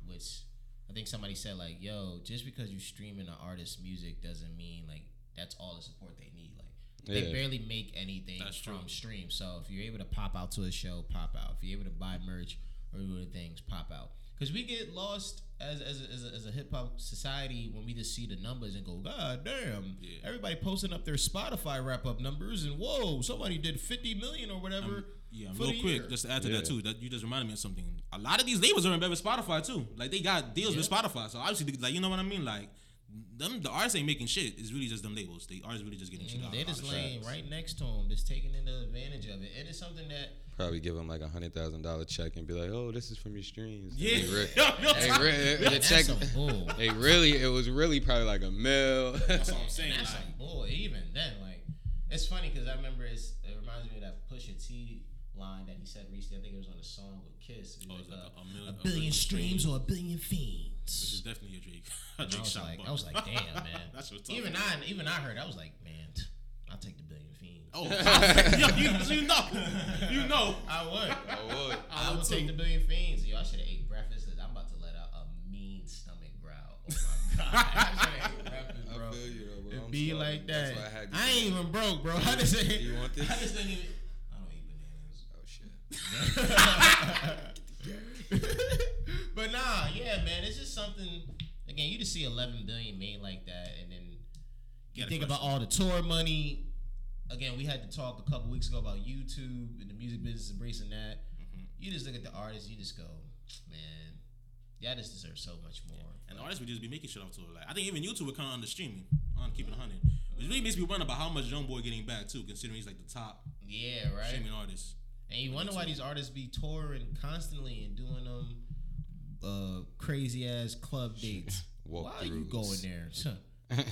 which I think somebody said like, "Yo, just because you're streaming an artist's music doesn't mean like that's all the support they need." Like they Yeah. barely make anything That's from true. stream. So if you're able to pop out to a show, pop out. If you're able to buy merch or do other things, pop out. Because we get lost as as a, as a, as a hip hop society when we just see the numbers and go, God damn! Yeah. Everybody posting up their Spotify wrap up numbers and whoa, somebody did 50 million or whatever. Yeah, for real quick, year. just to add to that too. That you just reminded me of something. A lot of these labels are in bed with Spotify too. Like they got deals with Spotify, so obviously, like you know what I mean. Like them the artists ain't making shit. It's really just them labels. The artists really just getting shit mm, out. They out just laying right next to them, just taking into advantage of it, and it's something that Probably give him like a hundred thousand dollar check and be like, "Oh, this is from your streams." And Yeah. they re- Yo, yo, they Tom- re- the that's check. some bull. [LAUGHS] They really, it was really probably like a mil. That's what I'm saying. That's Like, some bull. Even then, like it's funny because I remember it's, it reminds me of that Pusha T line that he said recently. I think it was on a song with Kiss. It Oh, was it's like uh, a- a million- a a billion billion streams streams. or a billion fiends. which is definitely a Drake. A And I was shot. like, but- I was like, damn, man. [LAUGHS] That's what's tough. even I, even I heard. I was like, man, I'll take the billion fiends. Oh, [LAUGHS] yo, you, you know, you know. I would. I would. I would would take the billion fiends. Yo, I should have ate breakfast because I'm about to let out a mean stomach growl. Oh my god, [LAUGHS] I should have ate breakfast, bro. I feel you though, bro. It I'm be sorry. like That's that. why I had to I ain't even broke, bro. [LAUGHS] I just ain't. You want this? I just didn't even. I don't eat bananas. Oh shit. but nah, yeah, man, it's just something. Again, you just see 11 billion made like that, and then you Got a think about all the tour money. Again, we had to talk a couple weeks ago about YouTube and the music business embracing that. Mm-hmm. You just look at the artists, you just go, man, y'all just deserve so much more. And artists would just be making shit off to it. Like I think even YouTube would kind of under streaming on keeping a hundred. Which really makes me wonder about how much YoungBoy getting back too, considering he's like the top Yeah, right. streaming artist. And you wonder why these artists be touring constantly and doing them uh, crazy ass club dates. [LAUGHS] why are you going there? [LAUGHS]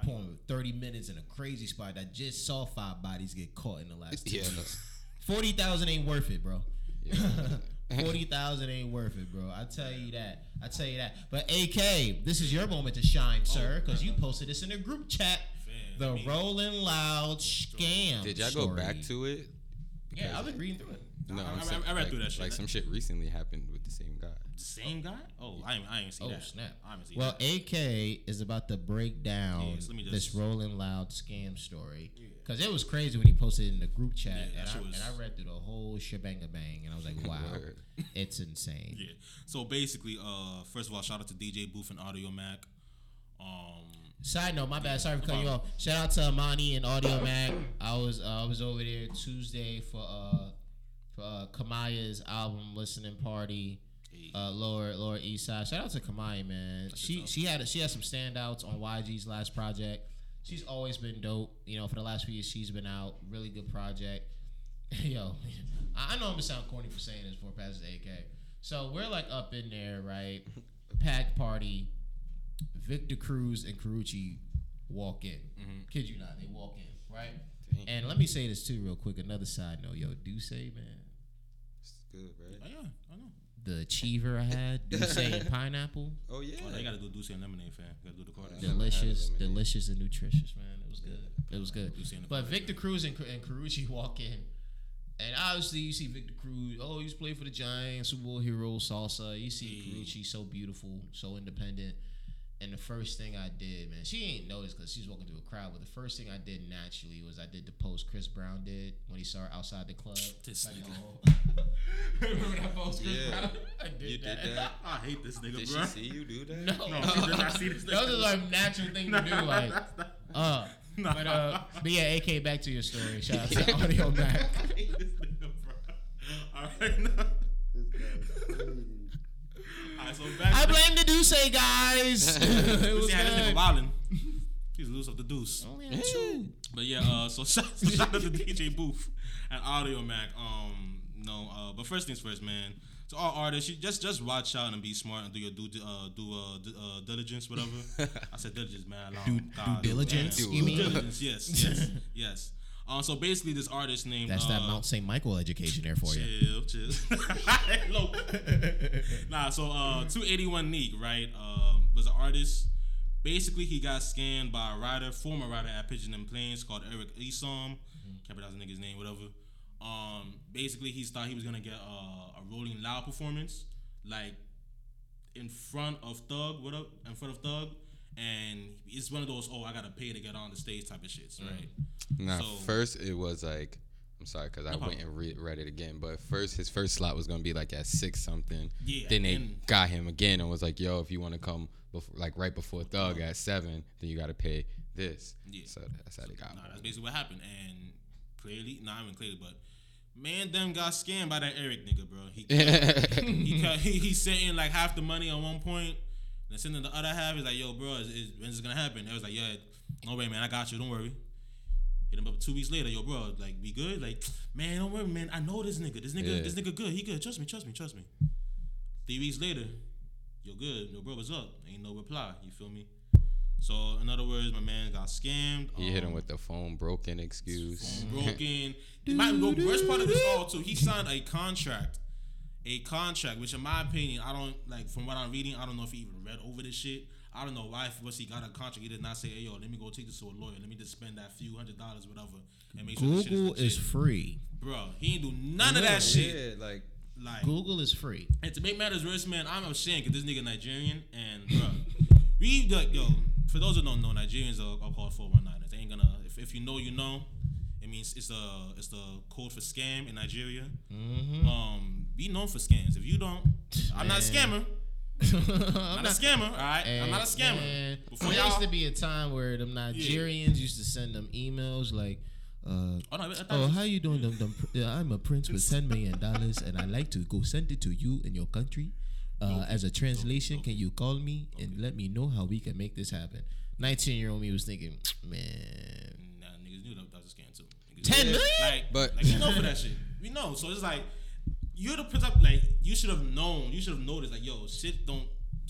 Huh. Fam, I- Pouring 30 minutes in a crazy spot that just saw five bodies get caught in the last two Yeah. weeks. 40,000 ain't worth it, bro. Yeah. [LAUGHS] [LAUGHS] 40,000 ain't worth it, bro. I tell you that. I tell you that. But AK, this is your moment to shine, oh, sir, because you posted this in the group chat. Fam, The Rolling Loud scam. Did y'all go back to it? Yeah, I've been reading through it. No, I- I'm I- saying, I read like, through that shit. Like some shit recently happened with the same guy. Same guy? Oh, I ain't, I ain't see Oh that. snap! I haven't seen Well, that. AK is about to break down Yeah, so let me just- this Rolling Loud scam story because it was crazy when he posted it in the group chat, Yeah, and, I, was- and I read through the whole shebang bang, and I was like, [LAUGHS] "Wow, it's insane." Yeah. So basically, uh, first of all, shout out to DJ Booth and Audiomack. Um, Side note, my bad. Sorry for cutting you off. Shout out to Amani and Audiomack. I was uh, I was over there Tuesday for uh for uh, Kamaiyah's album listening party. Uh, lower Lower East Side. Shout out to Kamai, man. She she had she had some standouts on YG's last project. She's always been dope. You know, for the last few years, she's been out. Really good project. [LAUGHS] Yo, I I know I'm gonna sound corny for saying this before passes AK. So we're like up in there, right? [LAUGHS] Pack party. Victor Cruz and Karrueche walk in. Kid you not, they walk in, right? And let me say this too, real quick. Another side note, yo, do say man, It's good, right? oh, yeah, I know. The achiever I had, D'usse and [LAUGHS] pineapple, Oh yeah. Oh, they gotta do D'usse and Lemonade, fam. Gotta do the Carter. Yeah. never had delicious, delicious and nutritious, man. It was good. It was good. D'usse and the But Victor Cruz and, and Karrueche walk in. And obviously, you see Victor Cruz. Oh, he's played for the Giants, Super Bowl hero, salsa. You see Yeah. Karrueche, so beautiful, so independent. And the first thing I did, man, she ain't noticed because she's walking through a crowd. But the first thing I did naturally was I did the post Chris Brown did when he saw her outside the club. This Like, nigga. oh. [LAUGHS] Remember that post Chris Yeah. Brown? [LAUGHS] I did You did that. that? I hate this nigga, Did bro. Did she see you do that? No, No, she did not see this [LAUGHS] that was nigga. just like a natural thing to do. Like, uh, Nah. but uh, but yeah, AK, back to your story. Shout out to Audiomack. I hate this nigga, bro. All right, now. All right, so back I blame the D'usse guys. [LAUGHS] [LAUGHS] it was See how this nigga good. wildin'. He's loose of the deuce. Only had two. But yeah, uh, so shout, [LAUGHS] so shout out to DJ Booth and Audiomack. Um, no, uh, but first things first, man. To all artists, you just just watch out and be smart and do your due uh, do uh, d- uh, diligence, whatever. I said diligence, man. Long, Due- God, due diligence, damn. you mean? diligence, yes, yes, yes. Um, so basically, this artist named That's uh, that Mount St. Michael education there for you. Chill, chill. Low. Nah, so uh, 281 Neek, right, uh, was an artist. Basically, he got scanned by a writer, former writer at Pigeons and Planes called Eric Esom. Can't pronounce the nigga's name, whatever. Um, basically, he thought he was gonna get uh, a Rolling Loud performance, like in front of Thug, what up, in front of Thug, and it's one of those oh I gotta pay to get on the stage type of shits, right? Now, So- first it was like, I'm sorry because I No went and re- read it again. But first, his first slot was gonna be like at six something. Yeah, Then they got him again and was like, "Yo, if you want to come, before, like right before Thug uh-huh. at seven, then you got to pay this." Yeah. So that's how they got. Nah, him. that's basically what happened. And clearly, not even clearly, but man, them got scammed by that Eric nigga, bro. He [LAUGHS] he, cut, he he sent in like half the money at one point. And then sending the other half is like, yo, bro, is, is, when's this gonna happen? It was like, yeah, no way, man, I got you. Don't worry. Hit him up two weeks later, yo, bro, like, we good? Like, man, don't worry, man. I know this nigga. This nigga, Yeah. this nigga good. He good. Trust me, trust me, trust me. Three weeks later, yo, good. Yo, bro, what's up? Ain't no reply. You feel me? So, in other words, my man got scammed. He hit him um, with the phone broken excuse. Phone [LAUGHS] broken. My, the worst part of this all too, he signed a contract, a contract, which in my opinion, I don't like. From what I'm reading, I don't know if he even read over this shit. I don't know why. If once he got a contract, he did not say, "Hey, yo, let me go take this to a lawyer. Let me just spend that few hundred dollars, whatever, and make sure Google is is free. bro. He ain't do none of that shit. Yeah, like Like, Google is free. and to make matters worse, man, I'm ashamed because this nigga Nigerian and bro, [LAUGHS] we like yo. For those who don't know, Nigerians are, are called 419ers. They ain't gonna. If, if you know, you know. It means it's the it's the code for scam in Nigeria. Mm-hmm. Um, be known for scams. If you don't, I'm not a scammer. I'm not a scammer. All right, I'm not a scammer. man, Before there used to be a time where them Nigerians used to send them emails like, uh, oh, no, I "Oh, it how was- you doing? Them, them, pr- I'm a prince with ten million dollars, and I'd like to go send it to you in your country. Uh, as a translation, can you call me and let me know how we can make this happen?" Nineteen year old me was thinking, "Man, Nah, niggas knew that, that was a scam too. Niggas 10 knew- million? Like, But- like we know for that shit. We know. So it's like you're the up. Like you should have known. You should have noticed. Like yo, shit don't.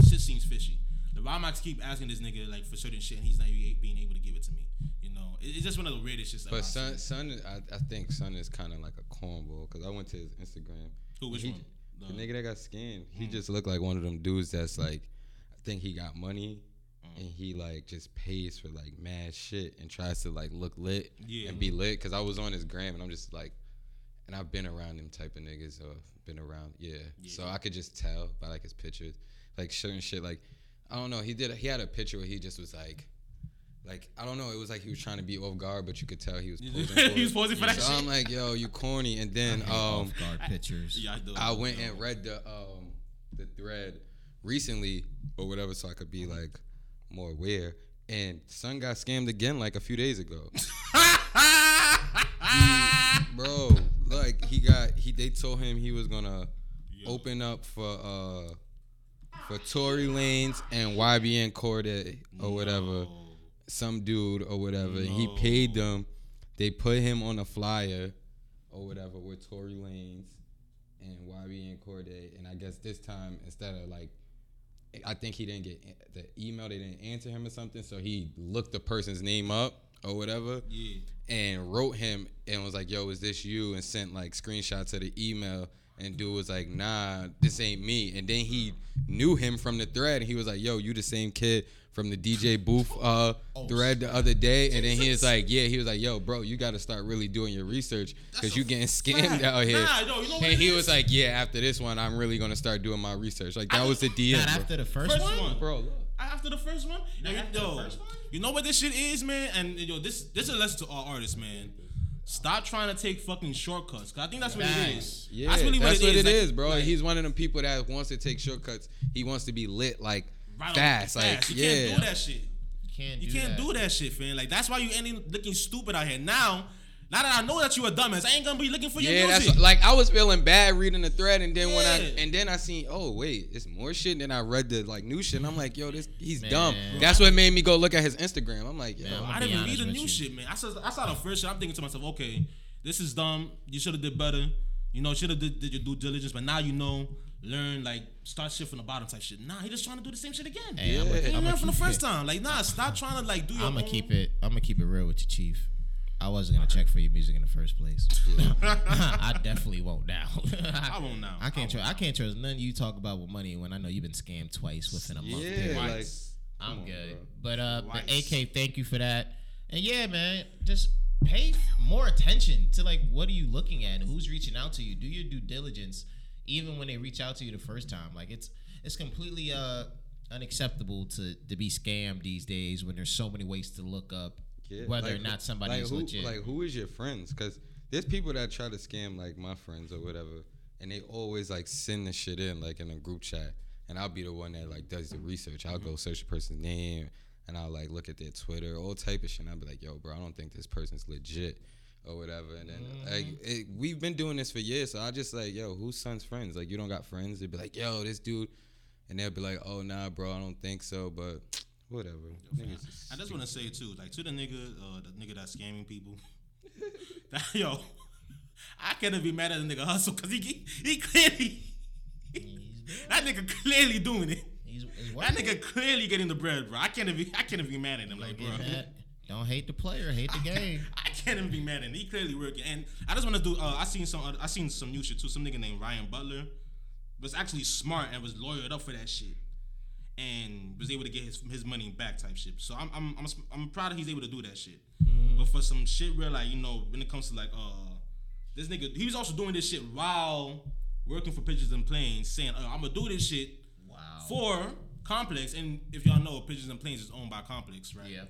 Shit seems fishy. The Ramax keep asking this nigga like for certain shit, and he's not be- being able to give it to me. You know, It- it's just one of the weirdest shit. But son, son, I, I think son is kind of like a cornball because I went to his Instagram. Who? Which He- one? The The- nigga that got skinned. he hmm. just looked like one of them dudes that's like, I think he got money, hmm. and he like just pays for like mad shit and tries to like look lit Yeah. and be lit. Cause I was on his gram and I'm just like, and I've been around them type of niggas or been around, yeah. So I could just tell by like his pictures, like certain shit. Like I don't know, he did. He had a picture where he just was like. Like I don't know, it was like he was trying to be off guard, but you could tell he was [LAUGHS] posing for He was it. posing for that So shit. I'm like, yo, you corny. And then um, off guard pictures." Yeah, I do. I went and read the um the thread recently or whatever, so I could be like more aware. And son got scammed again like a few days ago, [LAUGHS] bro. Like he got he they told him he was gonna open up for uh for Tory Lanez and YBN Cordae or whatever, some dude or whatever. And he paid them. They put him on a flyer or whatever with Tory Lanez and YBN Cordae. And I guess this time instead of like, I think he didn't get the email. They didn't answer him or something. So he looked the person's name up or whatever Yeah. and wrote him and was like, "Yo, is this you?" and sent like screenshots of the email. And dude was like, "Nah, this ain't me." And then he knew him from the thread. And he was like, "Yo, you the same kid from the DJ Booth uh, thread the other day?" And then he was like, "Yeah." He was like, "Yo, bro, you got to start really doing your research because you getting scammed fact. out here." Nah, yo, you know and he is? was like, "Yeah, after this one, I'm really gonna start doing my research." Like that was the DM, Not bro. after the first, First one. one. bro. Look. After the first one, yo, you, after the yo, first one? You know what this shit is, man. And yo, this this is a lesson to all artists, man. Stop trying to take fucking shortcuts. Cause I think that's what it Facts. is. Yeah, that's really what that's it what is, it like- is, bro. like, He's one of them people that wants to take shortcuts. He wants to be lit like right on- fast, like You yeah. can't do that shit. You can't. You do can't that. do that shit, man. Like that's why you ending looking stupid out here. Now, now that I know that you a dumbass, I ain't gonna be looking for your Yeah, music. that's like I was feeling bad reading the thread, and then when I and then I seen, oh wait, it's more shit. And then I read the like new shit, and I'm like, yo, this he's Man. dumb. That's what made me go look at his Instagram. I'm like, yo, Man, I didn't even read the new you. shit, man. I saw, I saw the first shit. I'm thinking to myself, okay, this is dumb. You should have did better. You know, should have did, did your due diligence, but now you know, learn like start shit from the bottom type shit. Nah, he just trying to do the same shit again. Hey, yeah, I'ma- he I'ma from the first it- time. Like, nah, stop trying to like do your I'm gonna keep it. I'm gonna keep it real with you, Chief. I wasn't gonna check for your music in the first place. [LAUGHS] I definitely won't now. [LAUGHS] I won't now. I can't I trust. I can't trust none of you talk about with money when I know you've been scammed twice within a month. yeah, period. like Twice. I'm on, good. bro. But uh, but AK, thank you for that. And yeah, man, just pay more attention to like what are you looking at and who's reaching out to you. Do your due diligence, even when they reach out to you the first time. Like it's it's completely uh unacceptable to to be scammed these days when there's so many ways to look up Yeah, whether like, or not somebody like legit. Like who is your friends? Because there's people that try to scam like my friends or whatever, and they always like send the shit in like in a group chat, and I'll be the one that like does the research. I'll go mm-hmm. search the person's name, and I'll like look at their Twitter, all type of shit. And I'll be like, yo, bro, I don't think this person's legit. Or whatever, and then mm-hmm. like it, we've been doing this for years, so I just like, yo, who's son's friends? Like, you don't got friends? They'd be like, yo, this dude, and they'll be like, "Oh nah, bro, I don't think so," but whatever. Niggas I just want to say too, like to the nigga, uh, the nigga that's scamming people. [LAUGHS] that, yo, I can't be mad at the nigga hustle because he he he clearly that nigga clearly doing it. He's, he's That nigga clearly getting the bread, bro. I can't even I can't even be mad at him, like, bro. Don't hate the player, hate the [LAUGHS] game. I can't even be mad at him. He clearly working, and I just want to do. Uh, I seen some. I seen some new shit too. Some nigga named Ryan Butler was actually smart and was lawyered up for that shit, and was able to get his his money back type shit. So I'm I'm I'm, I'm proud that he's able to do that shit. But for some shit where like you know when it comes to like uh this nigga he was also doing this shit while working for Pigeons and Planes, saying uh, I'm gonna do this shit Wow. for Complex, and if y'all know, Pigeons and Planes is owned by Complex, right? Yeah.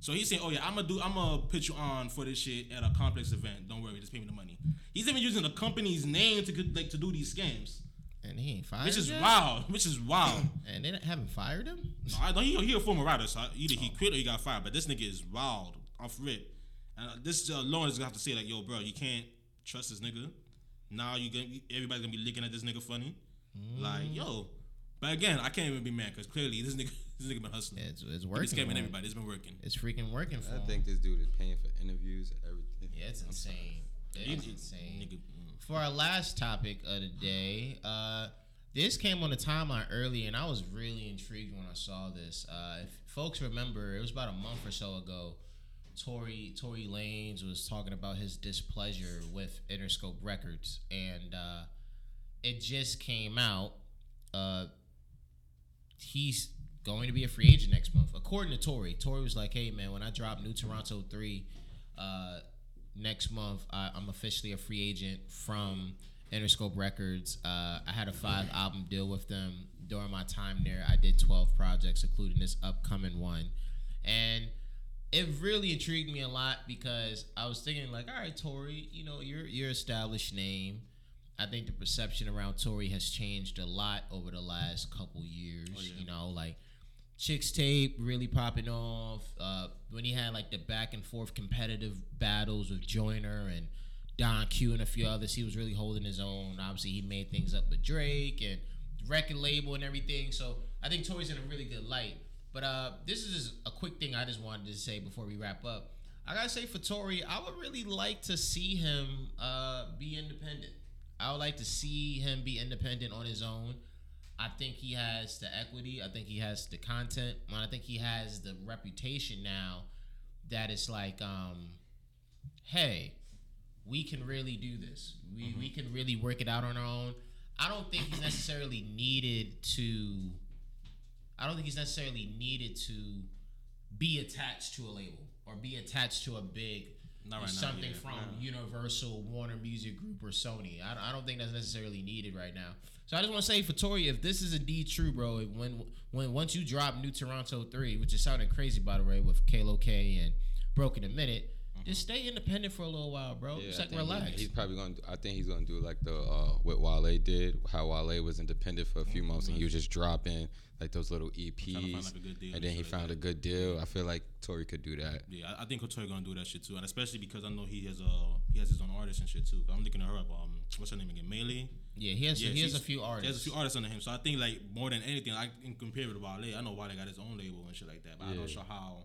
So he's saying, "Oh yeah, I'm gonna do. I'm gonna put you on for this shit at a complex event. Don't worry, just pay me the money." He's even using the company's name to like to do these scams, he ain't fired. which is yet? wild. Which is wild. [CLEARS THROAT] And they haven't fired him. No, I don't. He, he a former writer, so either he quit or he got fired. But this nigga is wild off rip. And uh, this uh, alone is gonna have to say like, "Yo, bro, you can't trust this nigga." Now you gonna everybody's gonna be looking at this nigga funny, like yo. But again, I can't even be mad because clearly this nigga [LAUGHS] this nigga been hustling. It's, it's He been working. scamming everybody. It's been working. It's freaking working for I him. think this dude is paying for interviews and everything. Yeah, it's insane. He- It's insane. Nigga, mm. For our last topic of the day, uh, this came on the timeline early, and I was really intrigued when I saw this. Uh, if folks remember, it was about a month or so ago. Tory Tory Lanez was talking about his displeasure with Interscope Records, and uh, it just came out. Uh, he's going to be a free agent next month, according to Tory. Tory was like, "Hey man, when I drop New Toronto three uh, next month, I, I'm officially a free agent from Interscope Records. Uh, I had a five album deal with them during my time there. I did 12 projects, including this upcoming one, and." It really intrigued me a lot because I was thinking like, all right, Tory, you know, you're you're established name. I think the perception around Tory has changed a lot over the last couple years. You know, like Chixtape really popping off. Uh, when he had like the back and forth competitive battles with Joyner and Don Q and a few others, he was really holding his own. Obviously, he made things up with Drake and record label and everything. So I think Tory's in a really good light. But uh, this is just a quick thing I just wanted to say before we wrap up. I gotta say for Tory, I would really like to see him uh, be independent. I would like to see him be independent on his own. I think he has the equity. I think he has the content. And I think he has the reputation now that it's like, um, hey, we can really do this. We, we can really work it out on our own. I don't think he's necessarily needed to. I don't think he's necessarily needed to be attached to a label or be attached to a big right now, something yeah. from Universal, Warner Music Group, or Sony. I, I don't think that's necessarily needed right now. So I just want to say for Tory, if this is indeed true, bro, when when once you drop New Toronto three, which is sounding crazy by the way, with Kalo K and Broken a Minute, just stay independent for a little while, bro. Yeah, just like think he- he's probably gonna. Do, I think he's gonna do like the uh, what Wale did. How Wale was independent for a few months and he was just dropping like those little Trying find, EPs, like, a good deal and then he like found a good deal. I feel like Tory could do that. Yeah, I, I think Tory gonna do that shit too, and especially because I know he has uh he has his own artist and shit too. I'm thinking of her up. Um, what's her name again? Melii. Yeah, he has Yeah, he has a she's- few He artists. has a few artists under him, so I think like more than anything, I can compare it to Wale. I know Wale got his own label and shit like that, but I'm not sure how.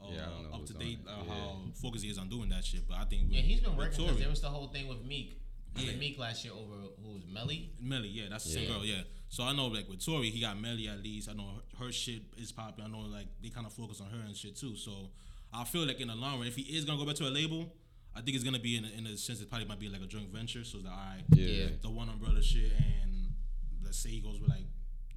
Uh, Yeah, I don't know up to date uh, Yeah. how focused he is on doing that shit, but I think yeah, he's been working Tory- because there was the whole thing with Meek. Yeah. Yeah. Meek last year over who was Melii. Melii, yeah, that's the same girl, yeah. So I know like with Tory, he got Melii at least. I know her, her shit is popular. I know like they kind of focus on her and shit too. So I feel like in the long run, if he is gonna go back to a label, I think it's gonna be in a, in a sense it probably might be like a joint venture. So it's like, all right, Yeah. Yeah. the one umbrella shit, and let's say he goes with like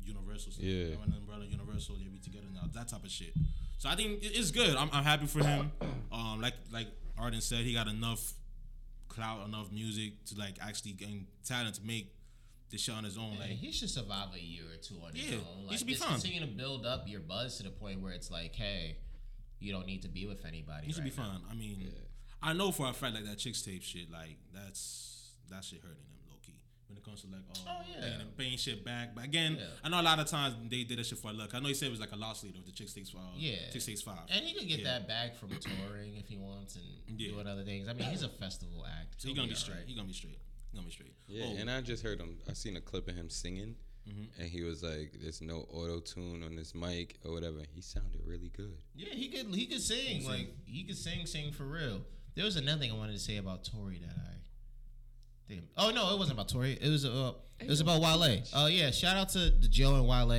Universal, stuff. Yeah. one umbrella, Universal, they be together now, that type of shit. So I think it's good. I'm, I'm happy for him. [COUGHS] Um, like like Arden said, he got enough clout, enough music to like actually gain talent to make this shit on his own. Yeah, Like he should survive a year or two on his Yeah, own. he should be just fine. continue to build up your buzz to the point where it's like, hey, you don't need to be with anybody. he should right be now. fine. I mean, I know for a fact like that Chixtape shit, like that's that shit hurting him low key. When it comes to like oh, Oh, yeah. paying, him- paying shit back. But again, Yeah. I know a lot of times they did that shit for luck. I know he said it was like a loss leader with the chicks takes five. Yeah. Chicks takes five. And he could get Yeah. that back from touring if he wants and Yeah. doing other things. I mean, he's a festival act. So he gonna be all straight. right. He gonna be straight. He gonna be straight. Yeah, Oh, and I just heard him. I seen a clip of him singing, Mm-hmm. and he was like, "There's no auto tune on this mic or whatever." He sounded really good. Yeah, he could he could sing like he could sing sing for real. There was another thing I wanted to say about Tory that I. Damn. Oh no, it wasn't about Tory. It was uh, it was about Wale. Oh yeah, shout out to the Joe and Wale.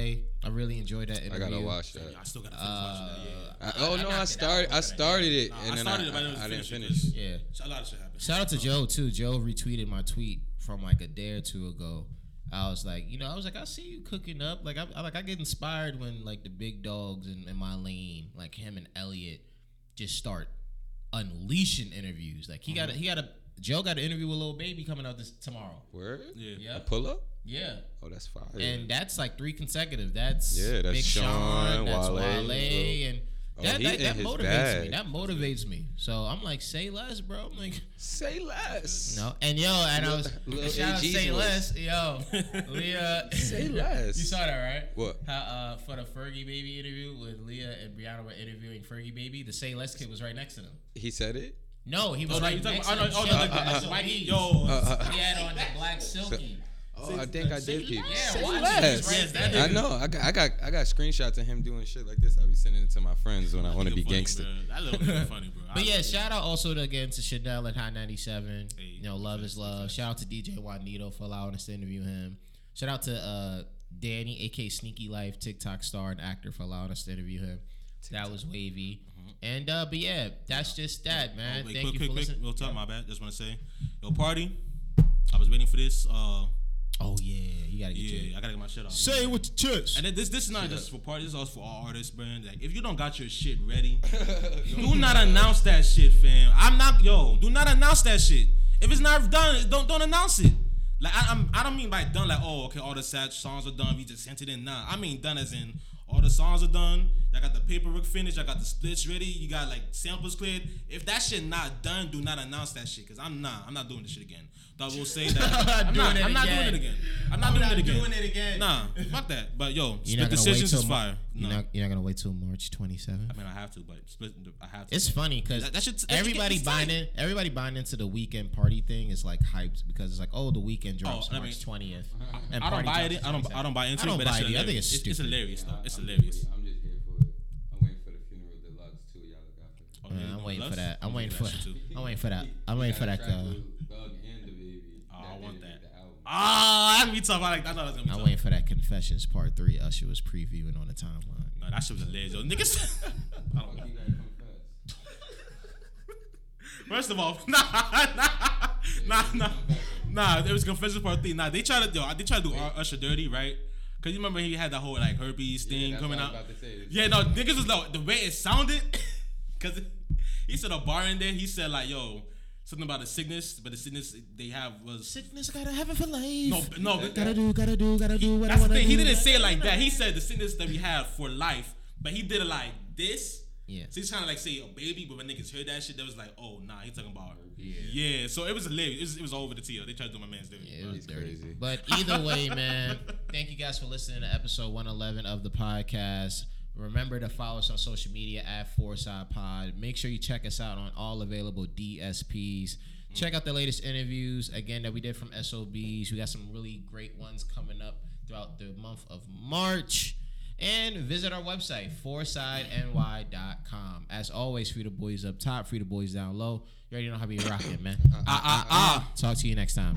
I really enjoyed that Interview. I gotta watch that. I still gotta finish watching that. Yeah. I, oh no, I knocked it started. I started it, Nah, and I then started I, it, I didn't I, I didn't finish finish. Yeah. A lot of shit happened. Shout out to Joe too. Joe retweeted my tweet from like a day or two ago. I was like, you know, I was like, I see you cooking up. Like, I, I like, I get inspired when like the big dogs in, in my lane, like him and Elliot, just start unleashing interviews. Like he got, a, mm-hmm. he got a Joe got an interview with Lil Baby coming out this tomorrow. Word? Yeah. Yeah. A pull up? Yeah. Oh, that's fire. And that's like three consecutive. That's Yeah, that's Big Sean, Sean, that's Wale, Wale, Lil- and Oh, that he that, in that his motivates me. That motivates me. So I'm like, say less, bro. I'm like, Say less. no, and yo, and I Lil- was Lil shout out say less, yo, Leah. Say less. You saw that right? What? How uh, for the Fergie Baby interview with Leah and Brianna were interviewing Fergie Baby, the say less kid was right next to them. He said it. No, he was Oh, right next about- to oh, no, oh, no, with uh, uh, white. Yo, he had on the black silky. Oh, I think I did peep. Yeah, Say watch it. less. It's right Yes. I know. I got, I got, I got screenshots of him doing shit like this. I'll be sending it to my friends when I want to be funny, gangster. bro. That little nigga funny, bro. [LAUGHS] But I- yeah, shout out also to, again to Chanel at Hot 97. Hey, you know, love is love. Shout out to DJ Juanito for allowing us to interview him. Shout out to uh, Danny, aka Sneaky Life, TikTok star and actor, for allowing us to interview him. That was wavy. And uh, but yeah, that's just that, man. Oh, wait, Thank quick, you quick, for quick. listening. Real talk, my bad. Just want to say, yo, party. I was waiting for this. Uh, Oh yeah, you gotta get yeah, your I gotta get my shit off. say it with your chest. And then this this is not just for parties, This is also for all artists, man. Like if you don't got your shit ready, [LAUGHS] do not announce that shit, fam. I'm not yo. Do not announce that shit. If it's not done, don't don't announce it. Like I, I'm I don't mean by done like oh okay all the sad songs are done. We just sent it in. Nah, I mean done as in all the songs are done. I got the paperwork finished. I got the splits ready. You got like samples cleared. If that shit not done, do not announce that shit. Cause I'm not. I'm not doing this shit again. I will say that. [LAUGHS] I'm not. doing it I'm not doing it again. I'm not I'm doing not it again. doing it again. Nah, fuck that. But yo, You're split not gonna wait decisions till is Mar- fire. You're No. not you're not gonna wait till March 27th. I mean, I have to, but split. I have to. It's funny because That- that shit's- that everybody buying tight. in. Everybody buying into the Weeknd party thing is like hyped because it's like, oh, the Weeknd oh, drops Oh, March I March mean- twentieth. [LAUGHS] I don't buy it. I don't. I don't buy into it. I don't it. But buy that's it. I think hilarious. it's it's, stupid. hilarious though. It's I'm hilarious. Just, I'm just here for it. I'm waiting for the funeral deluxe too. Y'all look out for that. Oh, yeah, you I'm know waiting for that. I'm waiting for. that. I'm waiting for that. I'm waiting for that. a track Uh, with Thug and the baby. Oh, I want didn't that. make the. Ah, that's gonna be tough. I like. I know that's gonna be I'm tough. waiting for that Confessions Part Three. Usher was previewing on the timeline. No, that shit was hilarious. Yo, niggas. I don't Fuck, know. he gotta. First of all, [LAUGHS] nah, nah, nah, nah, nah. It was Confessions Part Three. Nah, they try to, yo, they try to do Ur- Usher dirty, right? Cause you remember he had that whole like herpes thing that's coming what I was out. about to say. Yeah, no, niggas was like the way it sounded, cause he said a bar in there. He said like, yo, something about a sickness, but the sickness they have was Sickness gotta have it for life. no, no. but Gotta do, gotta do, gotta do what I That's the wanna thing. do. He didn't say it like that. He said the sickness that we have for life, but he did it like this. Yeah. So he's trying to like say a baby, but when niggas heard that shit, they was like, oh nah, he's talking about Yeah. yeah. So it was hilarious. It was, it was over the TL. They tried to do my man's dirty. Yeah, it was He's dirty. crazy. But either way, man, thank you guys for listening to episode 111 of the podcast. Remember to follow us on social media at Fourside Pod. Make sure you check us out on all available DSPs. Check out the latest interviews again that we did from SOBs. We got some really great ones coming up throughout the month of March. And visit our website, foursideny.com. As always, free the boys up top, free the boys down low. You already know how we rocking, man. Ah, ah, ah. Talk to you next time.